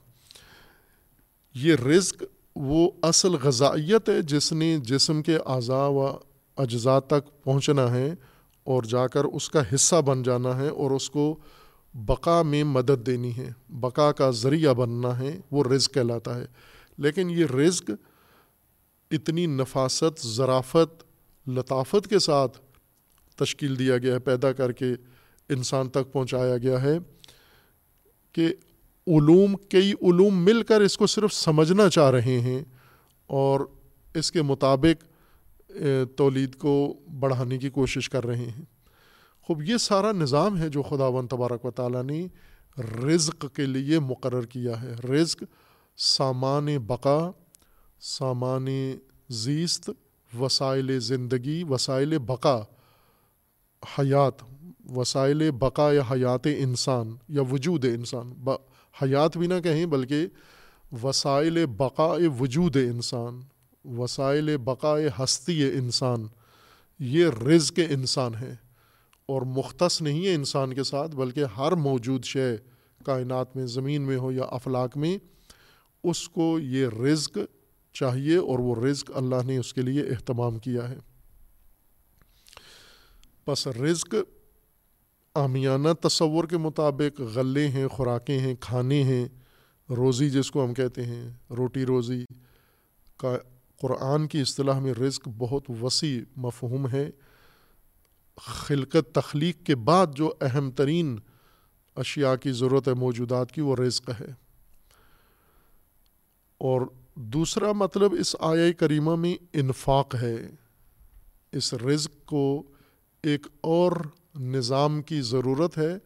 یہ رزق وہ اصل غذائیت ہے جس نے جسم کے اعضاء و اجزاء تک پہنچنا ہے۔ اور جا کر اس کا حصہ بن جانا ہے اور اس کو بقا میں مدد دینی ہے۔ بقا کا ذریعہ بننا ہے، وہ رزق کہلاتا ہے۔ لیکن یہ رزق اتنی نفاست ذرافت لطافت کے ساتھ تشکیل دیا گیا ہے، پیدا کر کے انسان تک پہنچایا گیا ہے کہ علوم، کئی علوم مل کر اس کو صرف سمجھنا چاہ رہے ہیں اور اس کے مطابق تولید کو بڑھانے کی کوشش کر رہے ہیں۔ خوب، یہ سارا نظام ہے جو خدا و تبارک و تعالیٰ نے رزق کے لیے مقرر کیا ہے۔ رزق، سامان بقا، سامان زیست، وسائل زندگی، وسائل بقا، حیات، وسائل بقا یا حیات انسان یا وجود انسان۔ حیات بھی نہ کہیں بلکہ وسائل بقا وجود انسان۔ وسائل بقا ہستی انسان، یہ رزق انسان ہے اور مختص نہیں ہے انسان کے ساتھ، بلکہ ہر موجود شے کائنات میں، زمین میں ہو یا افلاق میں، اس کو یہ رزق چاہیے اور وہ رزق اللہ نے اس کے لیے اہتمام کیا ہے۔ بس رزق آمیانہ تصور کے مطابق غلے ہیں، خوراکیں ہیں، کھانے ہیں، روزی جس کو ہم کہتے ہیں، روٹی روزی کا قرآن کی اصطلاح میں رزق بہت وسیع مفہوم ہے۔ خلقت تخلیق کے بعد جو اہم ترین اشیاء کی ضرورت ہے موجودات کی وہ رزق ہے۔ اور دوسرا مطلب اس آیا کریمہ میں انفاق ہے۔ اس رزق کو ایک اور نظام کی ضرورت ہے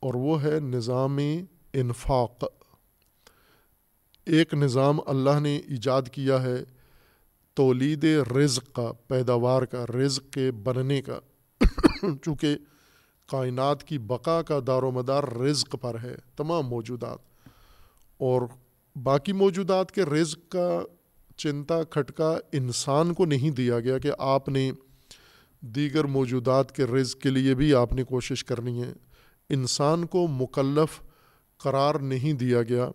اور وہ ہے نظام انفاق۔ ایک نظام اللہ نے ایجاد کیا ہے۔ تولید رزق کا، پیداوار کا، رزق کے بننے کا۔ چونکہ کائنات کی بقا کا دار و مدار رزق پر ہے، تمام موجودات۔ اور باقی موجودات کے رزق کا چنتا کھٹکا انسان کو نہیں دیا گیا کہ آپ نے دیگر موجودات کے رزق کے لیے بھی آپ نے کوشش کرنی ہے۔ انسان کو مکلف قرار نہیں دیا گیا۔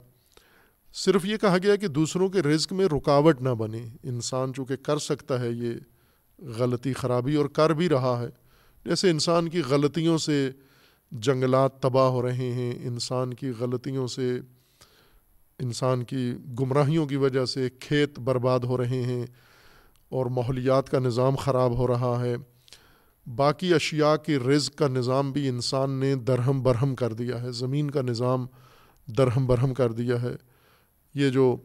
صرف یہ کہا گیا کہ دوسروں کے رزق میں رکاوٹ نہ بنے۔ انسان چونکہ کر سکتا ہے، یہ غلطی خرابی اور کر بھی رہا ہے۔ جیسے انسان کی غلطیوں سے جنگلات تباہ ہو رہے ہیں، انسان کی غلطیوں سے، انسان کی گمراہیوں کی وجہ سے کھیت برباد ہو رہے ہیں اور ماحولیات کا نظام خراب ہو رہا ہے۔ باقی اشیاء کی رزق کا نظام بھی انسان نے درہم برہم کر دیا ہے۔ زمین کا نظام درہم برہم کر دیا ہے۔ یہ جو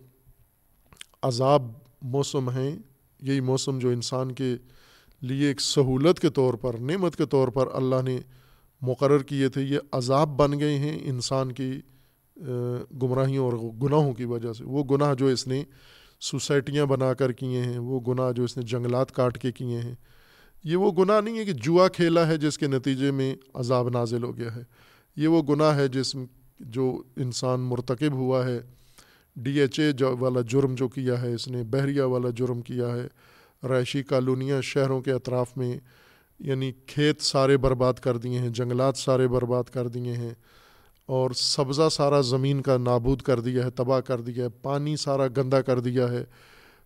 عذاب موسم ہیں، یہی موسم جو انسان کے لیے ایک سہولت کے طور پر، نعمت کے طور پر اللہ نے مقرر کیے تھے، یہ عذاب بن گئے ہیں انسان کی گمراہیوں اور گناہوں کی وجہ سے۔ وہ گناہ جو اس نے سوسائٹیاں بنا کر کیے ہیں، وہ گناہ جو اس نے جنگلات کاٹ کے کیے ہیں، یہ وہ گناہ نہیں ہے کہ جوا کھیلا ہے جس کے نتیجے میں عذاب نازل ہو گیا ہے۔ یہ وہ گناہ ہے جس جو انسان مرتکب ہوا ہے۔ ڈی ایچ اے والا جرم جو کیا ہے، اس نے بحریہ والا جرم کیا ہے، رائشی کالونیاں شہروں کے اطراف میں یعنی کھیت سارے برباد کر دیے ہیں، جنگلات سارے برباد کر دیے ہیں، اور سبزہ سارا زمین کا نابود کر دیا ہے، تباہ کر دیا ہے، پانی سارا گندا کر دیا ہے،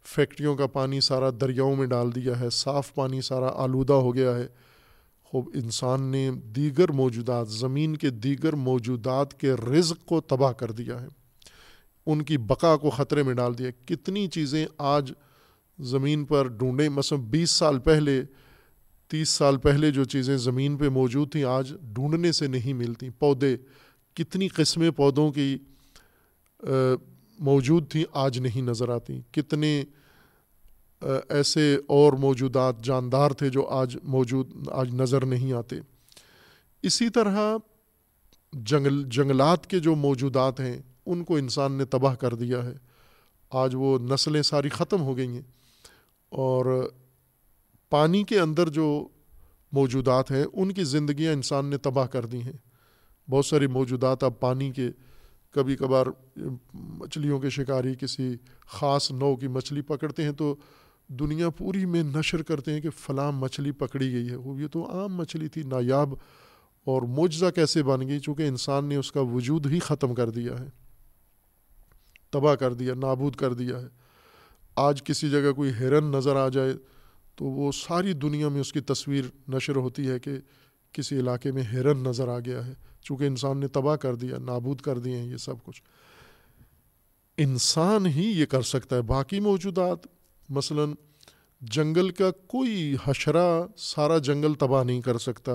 فیکٹریوں کا پانی سارا دریاؤں میں ڈال دیا ہے، صاف پانی سارا آلودہ ہو گیا ہے۔ خوب انسان نے دیگر موجودات، زمین کے دیگر موجودات کے رزق کو تباہ کر دیا ہے۔ ان کی بقا کو خطرے میں ڈال دیا کتنی چیزیں آج زمین پر ڈھونڈیں مثلا بیس سال پہلے، تیس سال پہلے جو چیزیں زمین پہ موجود تھیں، آج ڈھونڈنے سے نہیں ملتی۔ پودے، کتنی قسمیں پودوں کی موجود تھیں، آج نہیں نظر آتی۔ کتنے ایسے اور موجودات، جاندار تھے جو آج موجود، آج نظر نہیں آتے۔ اسی طرح جنگل، جنگلات کے جو موجودات ہیں ان کو انسان نے تباہ کر دیا ہے۔ آج وہ نسلیں ساری ختم ہو گئی ہیں۔ اور پانی کے اندر جو موجودات ہیں، ان کی زندگیاں انسان نے تباہ کر دی ہیں۔ بہت ساری موجودات اب پانی کے، کبھی کبھار مچھلیوں کے شکاری کسی خاص نو کی مچھلی پکڑتے ہیں تو دنیا پوری میں نشر کرتے ہیں کہ فلاں مچھلی پکڑی گئی ہے۔ وہ یہ تو عام مچھلی تھی، نایاب اور معجزہ کیسے بن گئی؟ چونکہ انسان نے اس کا وجود ہی ختم کر دیا ہے۔ تباہ کر دیا، نابود کر دیا ہے۔ آج کسی جگہ کوئی ہرن نظر آ جائے تو وہ ساری دنیا میں اس کی تصویر نشر ہوتی ہے کہ کسی علاقے میں ہرن نظر آ گیا ہے۔ چونکہ انسان نے تباہ کر دیا، نابود کر دیے ہیں یہ سب کچھ۔ انسان ہی یہ کر سکتا ہے۔ باقی موجودات، مثلا جنگل کا کوئی حشرہ، سارا جنگل تباہ نہیں کر سکتا۔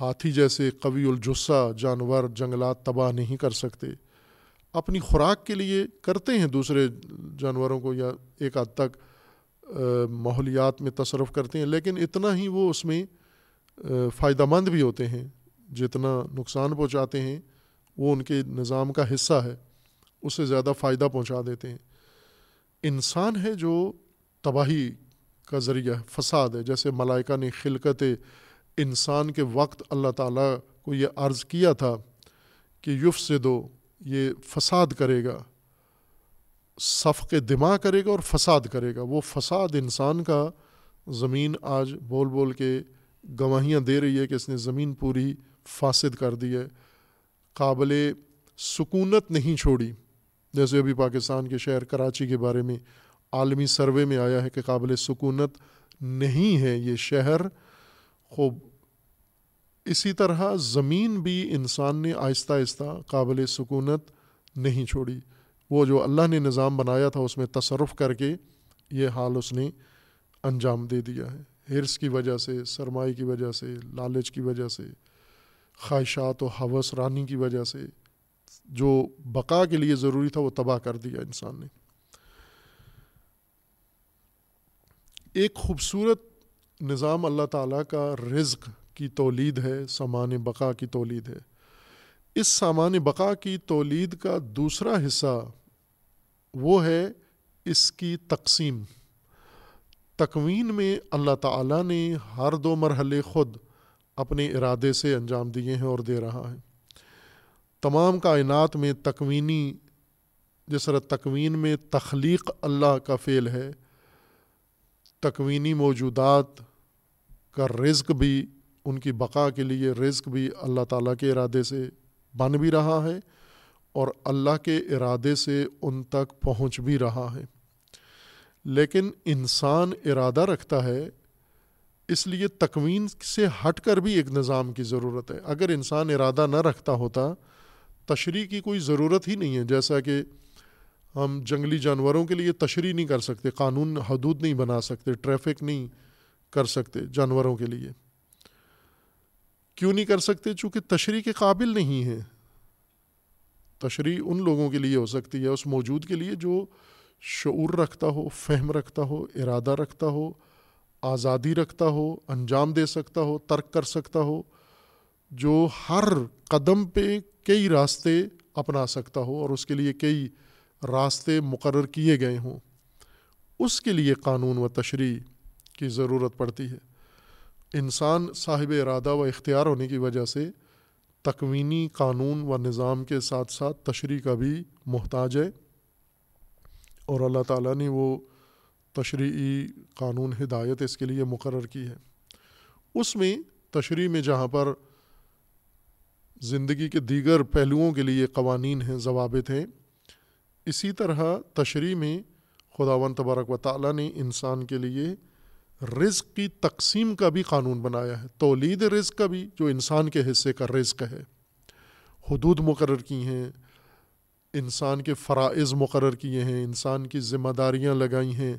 ہاتھی جیسے قوی الجسہ جانور، جنگلات تباہ نہیں کر سکتے۔ اپنی خوراک کے لیے کرتے ہیں دوسرے جانوروں کو یا ایک حد تک ماحولیات میں تصرف کرتے ہیں، لیکن اتنا ہی وہ اس میں فائدہ مند بھی ہوتے ہیں، جتنا نقصان پہنچاتے ہیں، وہ ان کے نظام کا حصہ ہے، اس سے زیادہ فائدہ پہنچا دیتے ہیں۔ انسان ہے جو تباہی کا ذریعہ ہے، فساد ہے، جیسے ملائکہ نے خلقت انسان کے وقت اللہ تعالیٰ کو یہ عرض کیا تھا کہ یف سے دو یہ فساد کرے گا صف کے دماغ کرے گا اور فساد کرے گا۔ وہ فساد انسان کا زمین آج بول بول کے گواہیاں دے رہی ہے کہ اس نے زمین پوری فاسد کر دی ہے۔ قابل سکونت نہیں چھوڑی۔ جیسے ابھی پاکستان کے شہر کراچی کے بارے میں عالمی سروے میں آیا ہے کہ قابل سکونت نہیں ہے یہ شہر۔ خوب اسی طرح زمین بھی انسان نے آہستہ آہستہ قابل سکونت نہیں چھوڑی۔ وہ جو اللہ نے نظام بنایا تھا، اس میں تصرف کر کے یہ حال اس نے انجام دے دیا ہے۔ ہرس کی وجہ سے، سرمائی کی وجہ سے، لالچ کی وجہ سے، خواہشات و حوث رانی کی وجہ سے جو بقا کے لیے ضروری تھا، وہ تباہ کر دیا انسان نے۔ ایک خوبصورت نظام اللہ تعالیٰ کا رزق کی تولید ہے، سامان بقا کی تولید ہے۔ اس سامان بقا کی تولید کا دوسرا حصہ وہ ہے اس کی تقسیم۔ تکوین میں اللہ تعالیٰ نے ہر دو مرحلے خود اپنے ارادے سے انجام دیے ہیں اور دے رہا ہے۔ تمام کائنات میں تکوینی، جس طرح تکوین میں تخلیق اللہ کا فعل ہے، تکوینی موجودات کا رزق بھی ان کی بقا کے لیے رزق بھی اللہ تعالیٰ کے ارادے سے بن بھی رہا ہے اور اللہ کے ارادے سے ان تک پہنچ بھی رہا ہے۔ لیکن انسان ارادہ رکھتا ہے، اس لیے تکوین سے ہٹ کر بھی ایک نظام کی ضرورت ہے۔ اگر انسان ارادہ نہ رکھتا ہوتا، تشریح کی کوئی ضرورت ہی نہیں ہے۔ جیسا کہ ہم جنگلی جانوروں کے لیے تشریح نہیں کر سکتے، قانون حدود نہیں بنا سکتے، ٹریفک نہیں کر سکتے جانوروں کے لیے۔ کیوں نہیں کر سکتے چونکہ تشریح کے قابل نہیں ہے تشریح ان لوگوں کے لیے ہو سکتی ہے، اس موجود کے لیے جو شعور رکھتا ہو، فہم رکھتا ہو، ارادہ رکھتا ہو، آزادی رکھتا ہو، انجام دے سکتا ہو، ترک کر سکتا ہو، جو ہر قدم پہ کئی راستے اپنا سکتا ہو اور اس کے لیے کئی راستے مقرر کیے گئے ہوں، اس کے لیے قانون و تشریح کی ضرورت پڑتی ہے۔ انسان صاحب ارادہ و اختیار ہونے کی وجہ سے تکوینی قانون و نظام کے ساتھ ساتھ تشریح کا بھی محتاج ہے اور اللہ تعالیٰ نے وہ تشریعی قانون ہدایت اس کے لیے مقرر کی ہے۔ اس میں تشریح میں جہاں پر زندگی کے دیگر پہلوؤں کے لیے قوانین ہیں، ضوابط ہیں، اسی طرح تشریح میں خدا و تبارک و تعالیٰ نے انسان کے لیے رزق کی تقسیم کا بھی قانون بنایا ہے۔ تولید رزق کا بھی، جو انسان کے حصے کا رزق ہے۔ حدود مقرر کی ہیں۔ انسان کے فرائض مقرر کیے ہیں۔ انسان کی ذمہ داریاں لگائی ہیں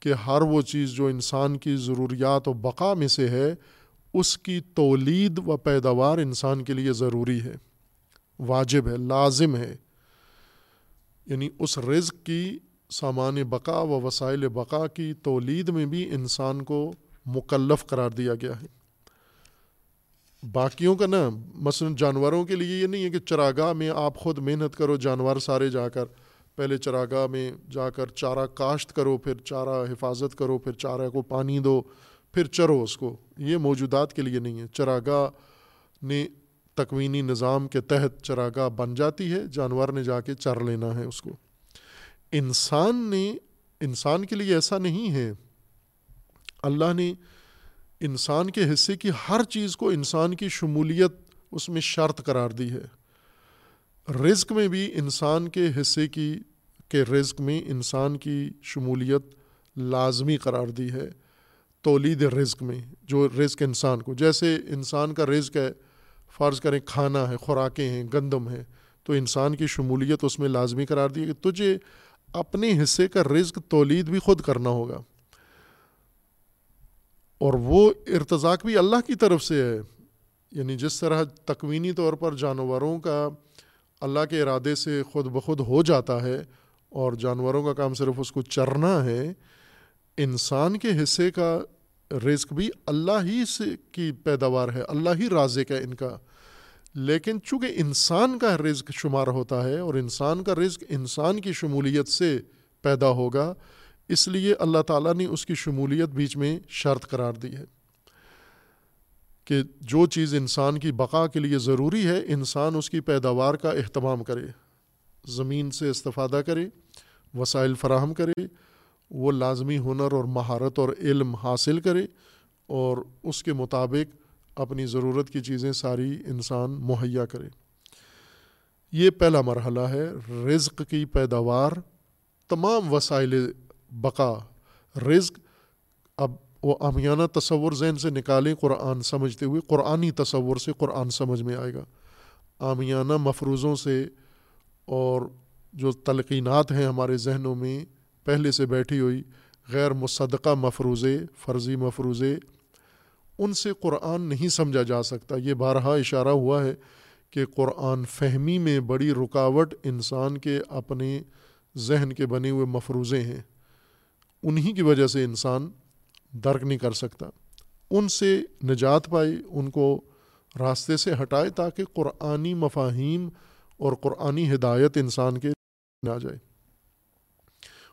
کہ ہر وہ چیز جو انسان کی ضروریات و بقا میں سے ہے، اس کی تولید و پیداوار انسان کے لیے ضروری ہے۔ واجب ہے، لازم ہے۔ یعنی اس رزق کی سامان بقا و وسائل بقا کی تولید میں بھی انسان کو مکلف قرار دیا گیا ہے۔ باقیوں کا نا مثلاً جانوروں کے لیے یہ نہیں ہے کہ چراگاہ میں آپ خود محنت کرو، جانور سارے جا کر، پہلے چراگاہ میں جا کر چارہ کاشت کرو، پھر چارہ حفاظت کرو، پھر چارہ کو پانی دو، پھر چرو اس کو۔ یہ موجودات کے لیے نہیں ہے۔ چراگاہ نے تکوینی نظام کے تحت چراگاہ بن جاتی ہے، جانور نے جا کے چر لینا ہے اس کو۔ انسان نے، انسان کے لیے ایسا نہیں ہے۔ اللہ نے انسان کے حصے کی ہر چیز کو انسان کی شمولیت اس میں شرط قرار دی ہے۔ رزق میں بھی انسان کے حصے کی، کے رزق میں انسان کی شمولیت لازمی قرار دی ہے۔ تولید رزق میں، جو رزق انسان کو، جیسے انسان کا رزق ہے، فرض کریں کھانا ہے، خوراکیں ہیں، گندم ہے تو انسان کی شمولیت اس میں لازمی قرار دی ہے کہ تجھے اپنے حصے کا رزق تولید بھی خود کرنا ہوگا۔ اور وہ ارتزاق بھی اللہ کی طرف سے ہے۔ یعنی جس طرح تکوینی طور پر جانوروں کا اللہ کے ارادے سے خود بخود ہو جاتا ہے اور جانوروں کا کام صرف اس کو چرنا ہے، انسان کے حصے کا رزق بھی اللہ ہی سے کی پیداوار ہے، اللہ ہی رازق ہے ان کا۔ لیکن چونکہ انسان کا رزق شمار ہوتا ہے اور انسان کا رزق انسان کی شمولیت سے پیدا ہوگا، اس لیے اللہ تعالیٰ نے اس کی شمولیت بیچ میں شرط قرار دی ہے کہ جو چیز انسان کی بقا کے لیے ضروری ہے، انسان اس کی پیداوار کا اہتمام کرے، زمین سے استفادہ کرے، وسائل فراہم کرے، وہ لازمی ہنر اور مہارت اور علم حاصل کرے اور اس کے مطابق اپنی ضرورت کی چیزیں ساری انسان مہیا کرے۔ یہ پہلا مرحلہ ہے، رزق کی پیداوار۔ تمام وسائل بقا، رزق۔ اب وہ امیانہ تصور ذہن سے نکالیں، قرآن سمجھتے ہوئے، قرآنی تصور سے قرآن سمجھ میں آئے گا۔ آمیانہ مفروضوں سے اور جو تلقینات ہیں ہمارے ذہنوں میں پہلے سے بیٹھی ہوئی، غیر مصدقہ مفروضے، فرضی مفروضے ان سے قرآن نہیں سمجھا جا سکتا۔ یہ بارہا اشارہ ہوا ہے کہ قرآن فہمی میں بڑی رکاوٹ انسان کے اپنے ذہن کے بنے ہوئے مفروضے ہیں۔ انہی کی وجہ سے انسان درک نہیں کر سکتا۔ ان سے نجات پائی ان کو راستے سے ہٹائے تاکہ قرآنی مفاہیم اور قرآنی ہدایت انسان کے آ جائے۔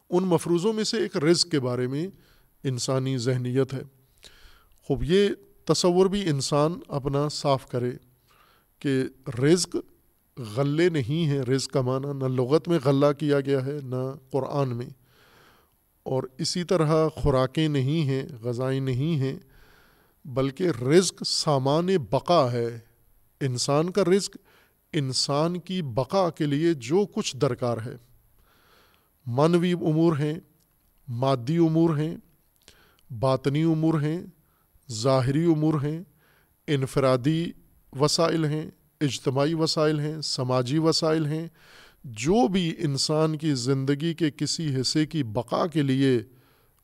ان مفروضوں میں سے ایک رزق کے بارے میں انسانی ذہنیت ہے۔ خوب، یہ تصور بھی انسان اپنا صاف کرے کہ رزق غلے نہیں ہیں رزق کا معنی نہ لغت میں غلہ کیا گیا ہے، نہ قرآن میں۔ اور اسی طرح خوراکیں نہیں ہیں، غذائیں نہیں ہیں، بلکہ رزق سامان بقا ہے۔ انسان کا رزق انسان کی بقا کے لیے جو کچھ درکار ہے۔ منوی امور ہیں، مادی امور ہیں، باطنی امور ہیں ظاہری امور ہیں، انفرادی وسائل ہیں، اجتماعی وسائل ہیں، سماجی وسائل ہیں۔ جو بھی انسان کی زندگی کے کسی حصے کی بقا کے لیے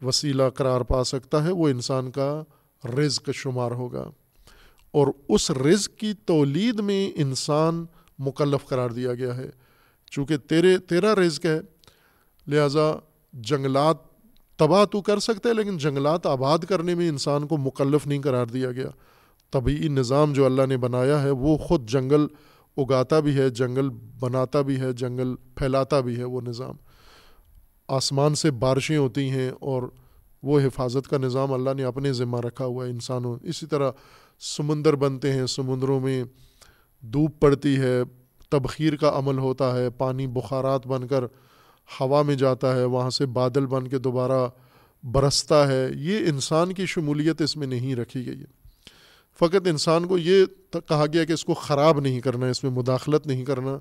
وسیلہ قرار پا سکتا ہے، وہ انسان کا رزق شمار ہوگا۔ اور اس رزق کی تولید میں انسان مکلف قرار دیا گیا ہے۔ چونکہ تیرے، تیرا رزق ہے، لہٰذا جنگلات تباہ تو کر سکتے لیکن جنگلات آباد کرنے میں انسان کو مکلف نہیں قرار دیا گیا۔ طبعی نظام جو اللہ نے بنایا ہے، وہ خود جنگل اگاتا بھی ہے، جنگل بناتا بھی ہے، جنگل پھیلاتا بھی ہے، وہ نظام۔ آسمان سے بارشیں ہوتی ہیں اور وہ حفاظت کا نظام اللہ نے اپنے ذمہ رکھا ہوا ہے۔ انسانوں اسی طرح سمندر بنتے ہیں، سمندروں میں دھوپ پڑتی ہے، تبخیر کا عمل ہوتا ہے، پانی بخارات بن کر ہوا میں جاتا ہے، وہاں سے بادل بن کے دوبارہ برستا ہے۔ یہ انسان کی شمولیت اس میں نہیں رکھی گئی ہے۔ فقط انسان کو یہ کہا گیا کہ اس کو خراب نہیں کرنا، اس میں مداخلت نہیں کرنا۔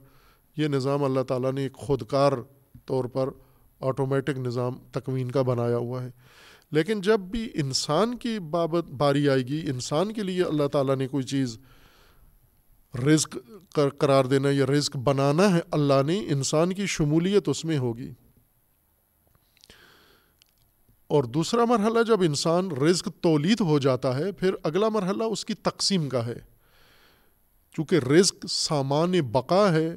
یہ نظام اللہ تعالیٰ نے ایک خودکار طور پر آٹومیٹک نظام تکوین کا بنایا ہوا ہے۔ لیکن جب بھی انسان کی بابت باری آئے گی، انسان کے لیے اللہ تعالیٰ نے کوئی چیز رزق قرار دینا یا رزق بنانا ہے، اللہ نے انسان کی شمولیت اس میں ہوگی۔ اور دوسرا مرحلہ، جب انسان رزق تولید ہو جاتا ہے، پھر اگلا مرحلہ اس کی تقسیم کا ہے۔ چونکہ رزق سامان بقا ہے،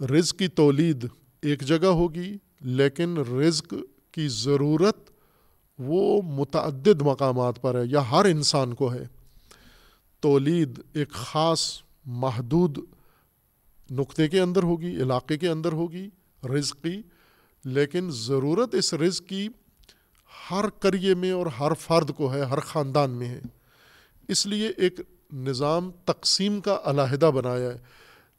رزق کی تولید ایک جگہ ہوگی، لیکن رزق کی ضرورت وہ متعدد مقامات پر ہے، یا ہر انسان کو ہے۔ تولید ایک خاص محدود نقطے کے اندر ہوگی، علاقے کے اندر ہوگی رزق کی لیکن ضرورت اس رزق کی ہر کریے میں اور ہر فرد کو ہے، ہر خاندان میں ہے۔ اس لیے ایک نظام تقسیم کا علیحدہ بنایا ہے۔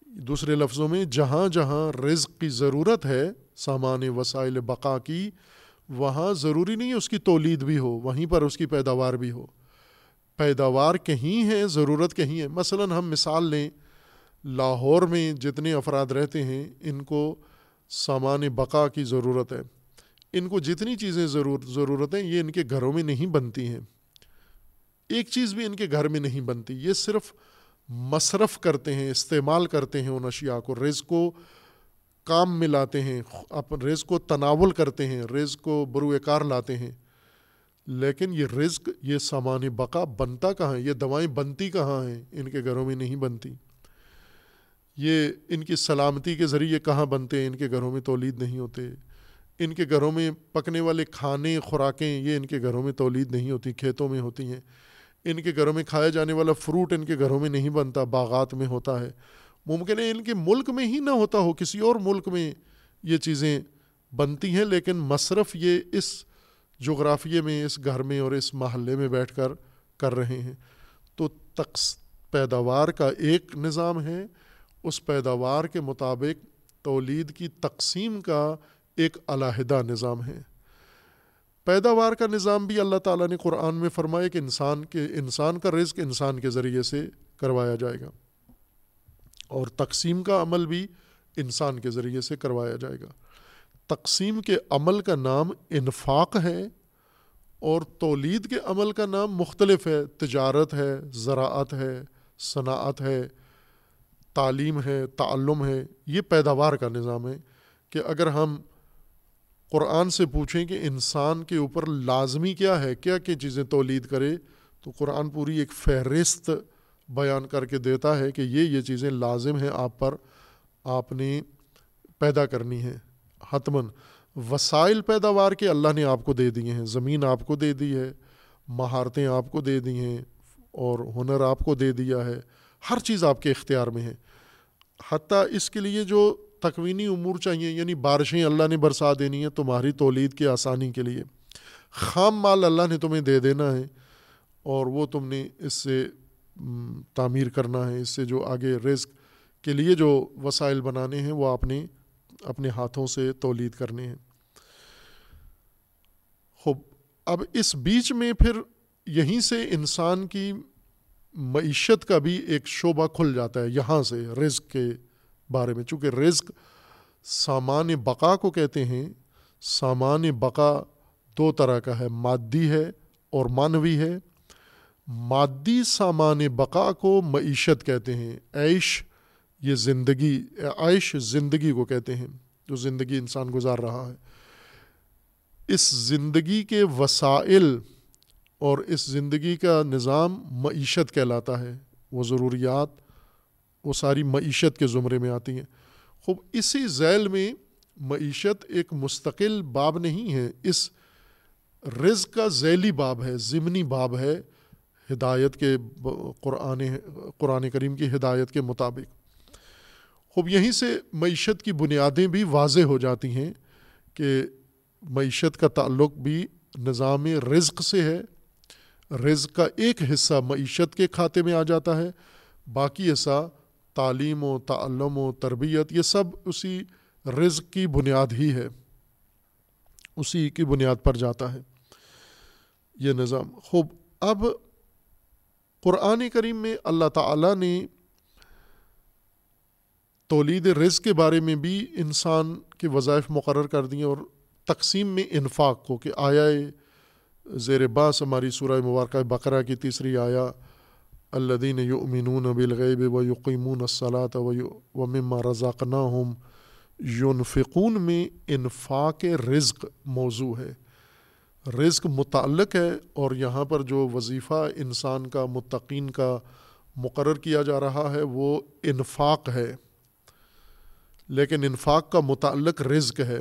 دوسرے لفظوں میں، جہاں جہاں رزق کی ضرورت ہے، سامان، وسائل، بقا کی، وہاں ضروری نہیں اس کی تولید بھی ہو، وہیں پر اس کی پیداوار بھی ہو۔ پیداوار کہیں ہے ضرورت کہیں ہے مثلا ہم مثال لیں، لاہور میں جتنے افراد رہتے ہیں، ان کو سامان بقا کی ضرورت ہے۔ ان کو جتنی چیزیں ضرور ضرورت ہیں یہ ان کے گھروں میں نہیں بنتی ہیں۔ ایک چیز بھی ان کے گھر میں نہیں بنتی، یہ صرف مصرف کرتے ہیں، استعمال کرتے ہیں ان اشیاء کو ریز کو کام میں لاتے ہیں ریز کو تناول کرتے ہیں ریز کو بروئے کار لاتے ہیں۔ لیکن یہ رزق، یہ سامان بقا بنتا کہاں ہے؟ یہ دوائیں بنتی کہاں ہیں؟ ان کے گھروں میں نہیں بنتی۔ یہ ان کی سلامتی کے ذریعے کہاں بنتے ہیں؟ ان کے گھروں میں تولید نہیں ہوتے۔ ان کے گھروں میں پکنے والے کھانے، خوراکیں، یہ ان کے گھروں میں تولید نہیں ہوتی، کھیتوں میں ہوتی ہیں۔ ان کے گھروں میں کھایا جانے والا فروٹ ان کے گھروں میں نہیں بنتا، باغات میں ہوتا ہے۔ ممکن ہے ان کے ملک میں ہی نہ ہوتا ہو، کسی اور ملک میں یہ چیزیں بنتی ہیں، لیکن مصرف یہ اس جغرافیے میں اس گھر میں اور اس محلے میں بیٹھ کر کر رہے ہیں۔ تو تقس پیداوار کا ایک نظام ہے۔ اس پیداوار کے مطابق تولید کی تقسیم کا ایک علیحدہ نظام ہے۔ پیداوار کا نظام بھی اللہ تعالیٰ نے قرآن میں فرمایا کہ انسان کے، انسان کا رزق انسان کے ذریعے سے کروایا جائے گا۔ اور تقسیم کا عمل بھی انسان کے ذریعے سے کروایا جائے گا۔ تقسیم کے عمل کا نام انفاق ہے اور تولید کے عمل کا نام مختلف ہے۔ تجارت ہے، زراعت ہے، صنعت ہے، تعلیم ہے، تعلم ہے۔ یہ پیداوار کا نظام ہے کہ اگر ہم قرآن سے پوچھیں کہ انسان کے اوپر لازمی کیا ہے، کیا کیا چیزیں تولید کرے، تو قرآن پوری ایک فہرست بیان کر کے دیتا ہے کہ یہ یہ چیزیں لازم ہیں، آپ پر آپ نے پیدا کرنی ہیں۔ حتمن وسائل پیداوار کے اللہ نے آپ کو دے دیے ہیں، زمین آپ کو دے دی ہے، مہارتیں آپ کو دے دی ہیں اور ہنر آپ کو دے دیا ہے، ہر چیز آپ کے اختیار میں ہے۔ حتیٰ اس کے لیے جو تکوینی امور چاہیے یعنی بارشیں اللہ نے برسا دینی ہیں تمہاری تولید کی آسانی کے لیے۔ خام مال اللہ نے تمہیں دے دینا ہے اور وہ تم نے اس سے تعمیر کرنا ہے۔ اس سے جو آگے رزق کے لیے جو وسائل بنانے ہیں، وہ آپ نے اپنے ہاتھوں سے تولید کرنے ہیں خوب، اب اس بیچ میں پھر یہیں سے انسان کی معیشت کا بھی ایک شعبہ کھل جاتا ہے، یہاں سے رزق کے بارے میں۔ چونکہ رزق سامان بقا کو کہتے ہیں، سامان بقا دو طرح کا ہے، مادی ہے اور مانوی ہے۔ مادی سامان بقا کو معیشت کہتے ہیں۔ عیش یہ زندگی، عائش زندگی کو کہتے ہیں، جو زندگی انسان گزار رہا ہے۔ اس زندگی کے وسائل اور اس زندگی کا نظام معیشت کہلاتا ہے۔ وہ ضروریات، وہ ساری معیشت کے زمرے میں آتی ہیں۔ خوب، اسی ذیل میں معیشت ایک مستقل باب نہیں ہے۔ اس رز کا ذیلی باب ہے، ضمنی باب ہے۔ ہدایت کے قرآن قرآن کریم کی ہدایت کے مطابق۔ خوب، یہیں سے معیشت کی بنیادیں بھی واضح ہو جاتی ہیں کہ معیشت کا تعلق بھی نظام رزق سے ہے۔ رزق کا ایک حصہ معیشت کے کھاتے میں آ جاتا ہے، باقی حصہ تعلیم و تعلم و تربیت، یہ سب اسی رزق کی بنیاد ہی ہے، اسی کی بنیاد پر جاتا ہے یہ نظام۔ خوب، اب قرآن کریم میں اللہ تعالیٰ نے تولید رزق کے بارے میں بھی انسان کے وظائف مقرر کر دیے اور تقسیم میں انفاق کو کہ آیا زیر باس ہماری سورہ مبارکہ بقرہ کی تیسری آیا الدین یؤمنون بالغیب و یقیمون الصلاۃ و مما رزاقناہم یونفقون میں انفاق رزق موضوع ہے۔ رزق متعلق ہے اور یہاں پر جو وظیفہ انسان کا، متقین کا مقرر کیا جا رہا ہے، وہ انفاق ہے۔ لیکن انفاق کا متعلق رزق ہے۔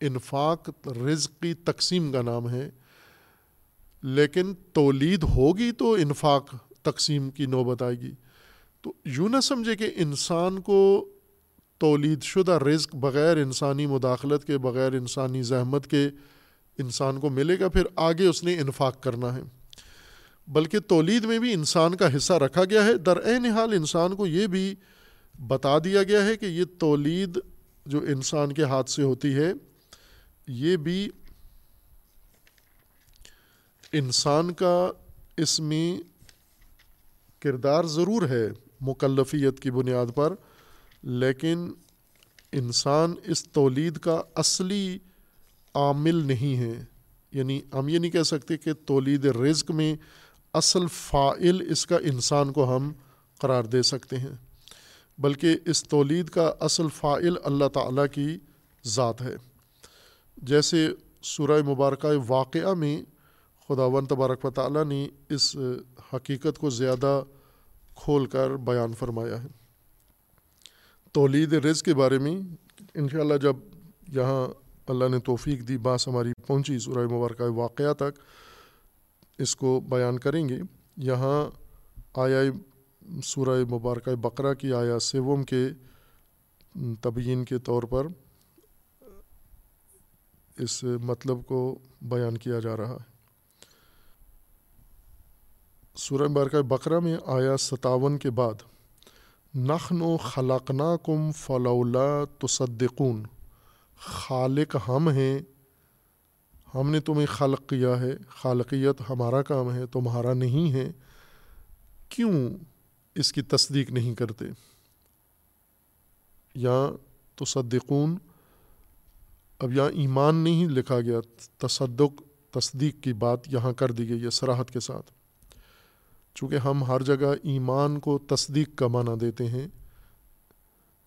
انفاق رزق کی تقسیم کا نام ہے۔ لیکن تولید ہوگی تو انفاق تقسیم کی نوبت آئے گی۔ تو یوں نہ سمجھے کہ انسان کو تولید شدہ رزق بغیر انسانی مداخلت کے، بغیر انسانی زحمت کے انسان کو ملے گا، پھر آگے اس نے انفاق کرنا ہے۔ بلکہ تولید میں بھی انسان کا حصہ رکھا گیا ہے۔ در عین حال انسان کو یہ بھی بتا دیا گیا ہے کہ یہ تولید جو انسان کے ہاتھ سے ہوتی ہے، یہ بھی انسان کا اس میں کردار ضرور ہے مکلفیت کی بنیاد پر، لیکن انسان اس تولید کا اصلی عامل نہیں ہے۔ یعنی ہم یہ نہیں کہہ سکتے کہ تولید رزق میں اصل فائل اس کا انسان کو ہم قرار دے سکتے ہیں۔ بلکہ اس تولید کا اصل فائل اللہ تعالیٰ کی ذات ہے۔ جیسے سورہ مبارکہ واقعہ میں خدا ون تبارک و تعالیٰ نے اس حقیقت کو زیادہ کھول کر بیان فرمایا ہے۔ تولید رز کے بارے میں انشاءاللہ جب یہاں اللہ نے توفیق دی باس ہماری پہنچی سورہ مبارکہ واقعہ تک، اس کو بیان کریں گے۔ یہاں آیا سورہ مبارکہ بقرہ کی آیا سیوم کے تبیین کے طور پر اس مطلب کو بیان کیا جا رہا ہے۔ سورہ مبارکہ بقرہ میں آیا ستاون کے بعد نخن و خلقنا کم فلولا تصدقون۔ خالق ہم ہیں، ہم نے تمہیں خلق کیا ہے، خالقیت ہمارا کام ہے، تمہارا نہیں ہے۔ کیوں؟ اس کی تصدیق نہیں کرتے۔ یا تو صدقون اب یہاں ایمان نہیں لکھا گیا، تصدق، تصدیق کی بات یہاں کر دی گئی ہے سراحت کے ساتھ۔ چونکہ ہم ہر جگہ ایمان کو تصدیق کا معنی دیتے ہیں۔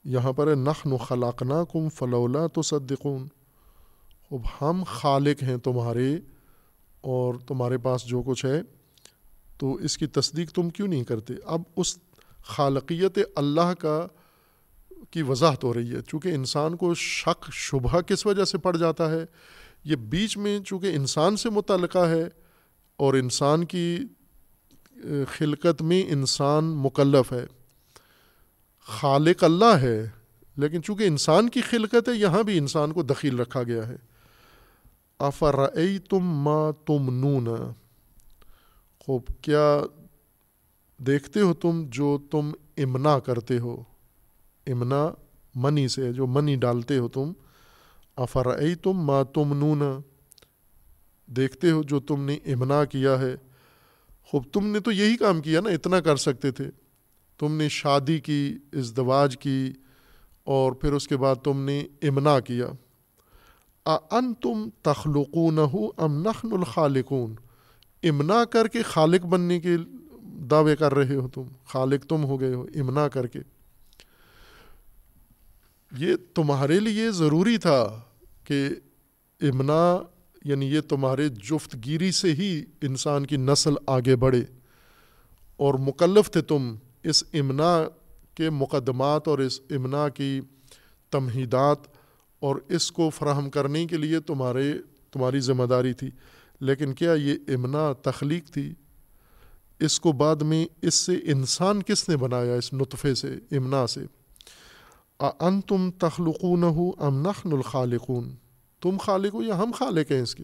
یہاں پر نخن و خلاقنا کم فلولا تو صدقون اب ہم خالق ہیں تمہارے اور تمہارے پاس جو کچھ ہے تو اس کی تصدیق تم کیوں نہیں کرتے؟ اب اس خالقیت اللہ کا کی وضاحت ہو رہی ہے۔ چونکہ انسان کو شک، شبہ کس وجہ سے پڑ جاتا ہے؟ یہ بیچ میں چونکہ انسان سے متعلقہ ہے اور انسان کی خلقت میں انسان مکلف ہے۔ خالق اللہ ہے، لیکن چونکہ انسان کی خلقت ہے، یہاں بھی انسان کو دخیل رکھا گیا ہے۔ افر تم ما تم نون خوب، کیا دیکھتے ہو تم جو تم امنا کرتے ہو؟ امنا منی سے، جو منی ڈالتے ہو تم۔ افر تم ما تم نون دیکھتے ہو جو تم نے امنا کیا ہے۔ خوب، تم نے تو یہی کام کیا نا، اتنا کر سکتے تھے۔ تم نے شادی کی، ازدواج کی، اور پھر اس کے بعد تم نے امنا کیا۔ ان تم تخلقون ہو ام نخن الخالقون؟ امنا کر کے خالق بننے کے دعوے کر رہے ہو تم، خالق تم ہو گئے ہو، امنا کر کے۔ یہ تمہارے لیے ضروری تھا کہ امنا یعنی یہ تمہارے جفت گیری سے ہی انسان کی نسل آگے بڑھے۔ اور مکلف تھے تم اس امنا کے مقدمات اور اس امنا کی تمہیدات اور اس کو فراہم کرنے کے لیے تمہارے، تمہاری ذمہ داری تھی۔ لیکن کیا یہ امنا تخلیق تھی؟ اس کو بعد میں اس سے انسان کس نے بنایا اس نطفے سے امنا سے؟ ان تم تخلقون ہو ام نخن الخالقون؟ تم خالق ہو یا ہم خالق ہیں اس کے؟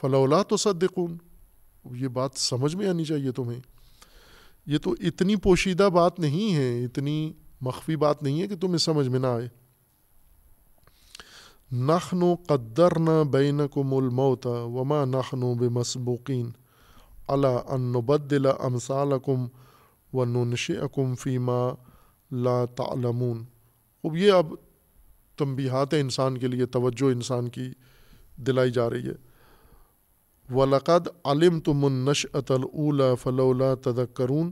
فلولا تو صدقون یہ بات سمجھ میں آنی چاہیے تمہیں۔ یہ تو اتنی پوشیدہ بات نہیں ہے، اتنی مخفی بات نہیں ہے کہ تمہیں سمجھ میں نہ آئے۔ نخن و قدر نہ بین وما نخن و بے مسبوقین اللہ انبدل امسال و ننش فیما لا تعلمون. اب یہ اب تنبیہات انسان کے لیے، توجہ انسان کی دلائی جا رہی ہے. ولقد علم تم النش اطلا فلولا تدکرون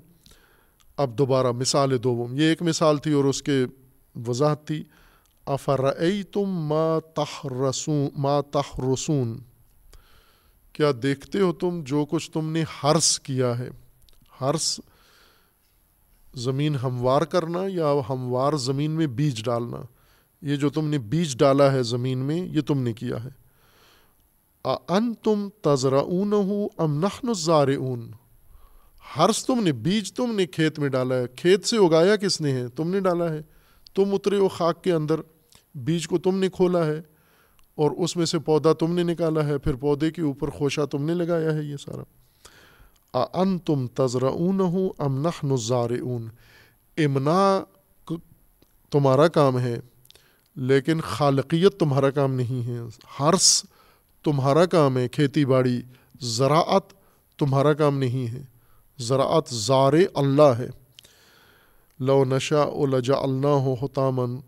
اب دوبارہ مثال دوم یہ ایک مثال تھی اور اس کے وضاحت تھی۔ افرعی تم ما تحرسون ما تحرسون؟ کیا دیکھتے ہو تم جو کچھ تم نے ہرس کیا ہے؟ ہرس زمین ہموار کرنا یا ہموار زمین میں بیج ڈالنا؟ یہ جو تم نے بیج ڈالا ہے زمین میں، یہ تم نے کیا ہے۔ ان تم تذرا اون ام زار اون ہرس تم نے، بیج تم نے کھیت میں ڈالا ہے۔ کھیت سے اگایا کس نے ہے؟ تم نے ڈالا ہے۔ تم اترے ہو خاک کے اندر۔ بیج کو تم نے کھولا ہے اور اس میں سے پودا تم نے نکالا ہے، پھر پودے کے اوپر خوشہ تم نے لگایا ہے یہ سارا۔ ان تم تذرا اون ہوں ام نخن زار اون امنا تمہارا کام ہے، لیکن خالقیت تمہارا کام نہیں ہے۔ ہرس تمہارا کام ہے، کھیتی باڑی، زراعت تمہارا کام نہیں ہے۔ زراعت زار اللہ ہے۔ لو نشا او لجا اللہ ہو حتامن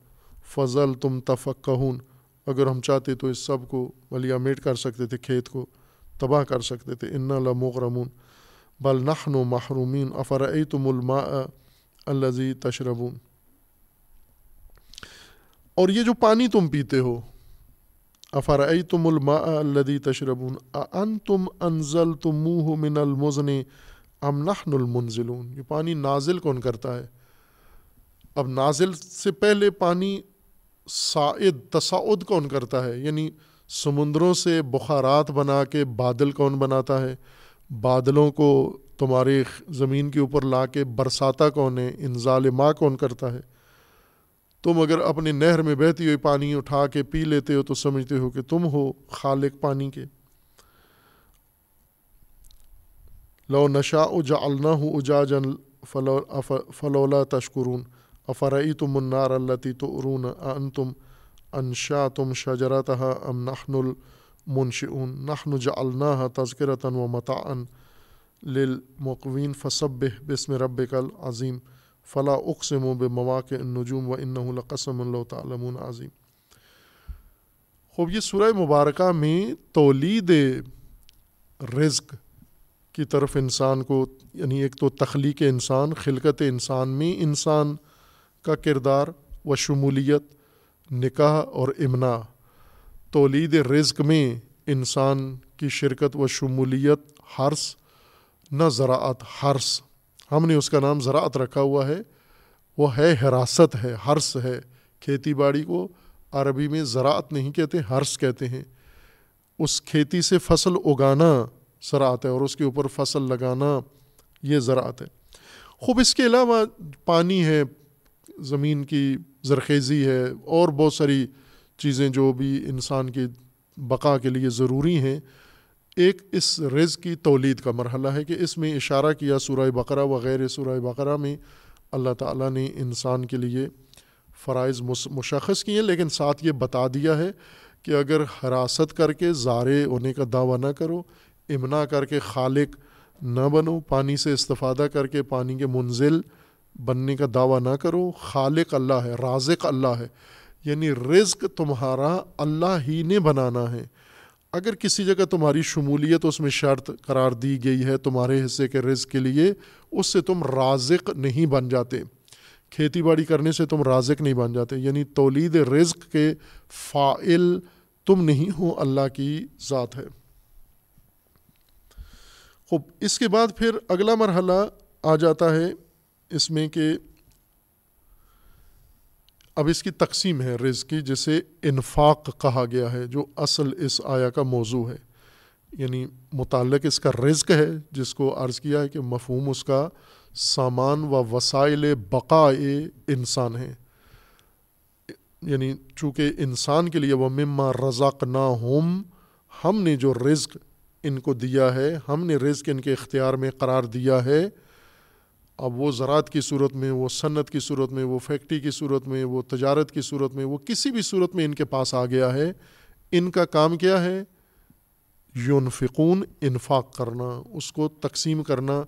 فضل تم تفقہون اگر ہم چاہتے تو اس سب کو ولیا میٹ کر سکتے تھے، کھیت کو تباہ کر سکتے تھے۔ ان لمغرمون بل نخن و محرومین افرعی تم الما الزی تشربون؟ اور یہ جو پانی تم پیتے ہو افرعی تم الما الدی تشربون؟ ان تم انزل تم منہ من المزن ام نحن المنزلون؟ یہ پانی نازل کون کرتا ہے؟ اب نازل سے پہلے پانی سائد تصاعد کون کرتا ہے؟ یعنی سمندروں سے بخارات بنا کے بادل کون بناتا ہے؟ بادلوں کو تمہارے زمین کے اوپر لا کے برساتا کون ہے؟ انزال ماں کون کرتا ہے؟ تم اگر اپنی نہر میں بہتی ہوئی پانی اٹھا کے پی لیتے ہو تو سمجھتے ہو کہ تم ہو خالق پانی کے۔ لو نشا اجا النا ہوں اجا جن فلولا تشکرون۔ افرعی تم منار اللہ تو ارون ان تم انشا تم شجرت ام نخن المنشعون نخن جا النا و متعن للمقوین فصب بسم رب کل عظیم فلاں اقسم و بے مواقع نجوم و ان کا کردار و شمولیت، نکاح اور امنا تولید رزق میں انسان کی شرکت و شمولیت ہرس نہ زراعت ہرس ہم نے اس کا نام زراعت رکھا ہوا ہے۔ وہ ہے حراست ہے ہرس ہے۔ کھیتی باڑی کو عربی میں زراعت نہیں کہتے ہرس کہتے ہیں۔ اس کھیتی سے فصل اگانا زراعت ہے اور اس کے اوپر فصل لگانا یہ زراعت ہے۔ خوب اس کے علاوہ پانی ہے زمین کی زرخیزی ہے، اور بہت ساری چیزیں جو بھی انسان کی بقا کے لیے ضروری ہیں۔ ایک اس رز کی تولید کا مرحلہ ہے کہ اس میں اشارہ کیا سورہ بقرہ وغیرہ سورہ بقرہ میں اللہ تعالیٰ نے انسان کے لیے فرائض مشخص کیے، لیکن ساتھ یہ بتا دیا ہے کہ اگر حراست کر کے زارے ہونے کا دعویٰ نہ کرو امنا کر کے خالق نہ بنو، پانی سے استفادہ کر کے پانی کے منزل بننے کا دعویٰ نہ کرو، خالق اللہ ہے، رازق اللہ ہے یعنی رزق تمہارا اللہ ہی نے بنانا ہے۔ اگر کسی جگہ تمہاری شمولیت اس میں شرط قرار دی گئی ہے تمہارے حصے کے رزق کے لیے، اس سے تم رازق نہیں بن جاتے۔ کھیتی باڑی کرنے سے تم رازق نہیں بن جاتے یعنی تولید رزق کے فائل تم نہیں ہو، اللہ کی ذات ہے۔ خوب، اس کے بعد پھر اگلا مرحلہ آ جاتا ہے۔ اس میں کہ اب اس کی تقسیم ہے رزق کی جسے انفاق کہا گیا ہے، جو اصل اس آیا کا موضوع ہے۔ یعنی متعلق اس کا رزق ہے، جس کو عرض کیا ہے کہ مفہوم اس کا سامان و وسائل بقاء انسان ہے یعنی چونکہ انسان کے لیے وہ مما رزق نہ ہوم ہم نے جو رزق ان کو دیا ہے، ہم نے رزق ان کے اختیار میں قرار دیا ہے اب وہ زراعت کی صورت میں، وہ صنعت کی صورت میں، وہ فیکٹری کی صورت میں، وہ تجارت کی صورت میں، وہ کسی بھی صورت میں ان کے پاس آ گیا ہے۔ ان کا کام کیا ہے؟ یونفقون، انفاق کرنا، اس کو تقسیم کرنا،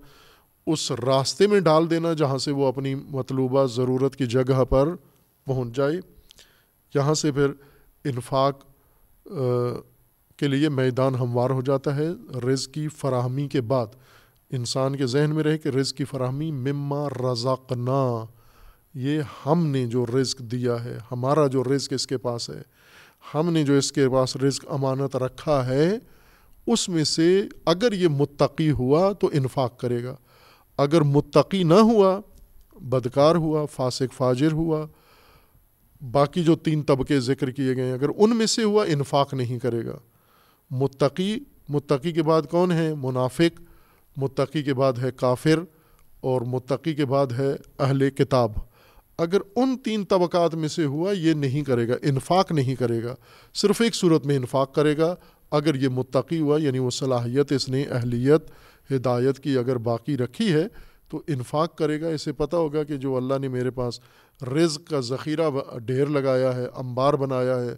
اس راستے میں ڈال دینا جہاں سے وہ اپنی مطلوبہ ضرورت کی جگہ پر پہنچ جائے۔ یہاں سے پھر انفاق کے لیے میدان ہموار ہو جاتا ہے۔ رزق کی فراہمی کے بعد انسان کے ذہن میں رہے کہ رزق کی فراہمی مما رزقنا، یہ ہم نے جو رزق دیا ہے، ہمارا جو رزق اس کے پاس ہے، ہم نے جو اس کے پاس رزق امانت رکھا ہے، اس میں سے اگر یہ متقی ہوا تو انفاق کرے گا۔ اگر متقی نہ ہوا، بدکار ہوا، فاسق فاجر ہوا، باقی جو تین طبقے ذکر کیے گئے ہیں، اگر ان میں سے ہوا، انفاق نہیں کرے گا۔ متقی متقی کے بعد کون ہے؟ منافق۔ متقی کے بعد ہے کافر اور متقی کے بعد ہے اہل کتاب۔ اگر ان تین طبقات میں سے ہوا، یہ نہیں کرے گا، انفاق نہیں کرے گا، صرف ایک صورت میں انفاق کرے گا۔ اگر یہ متقی ہوا یعنی وہ صلاحیت، اس نے اہلیت، ہدایت کی اگر باقی رکھی ہے، تو انفاق کرے گا۔ اسے پتہ ہوگا کہ جو اللہ نے میرے پاس رزق کا ذخیرہ ڈھیر لگایا ہے، انبار بنایا ہے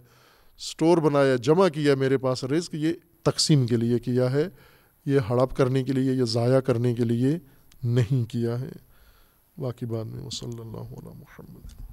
اسٹور بنایا، جمع کیا میرے پاس رزق، یہ تقسیم کے لیے کیا ہے۔ یہ ہڑپ کرنے کے لیے یا ضائع کرنے کے لیے نہیں کیا ہے۔ باقی بعد میں وہ صلی اللہ علیہ محمد۔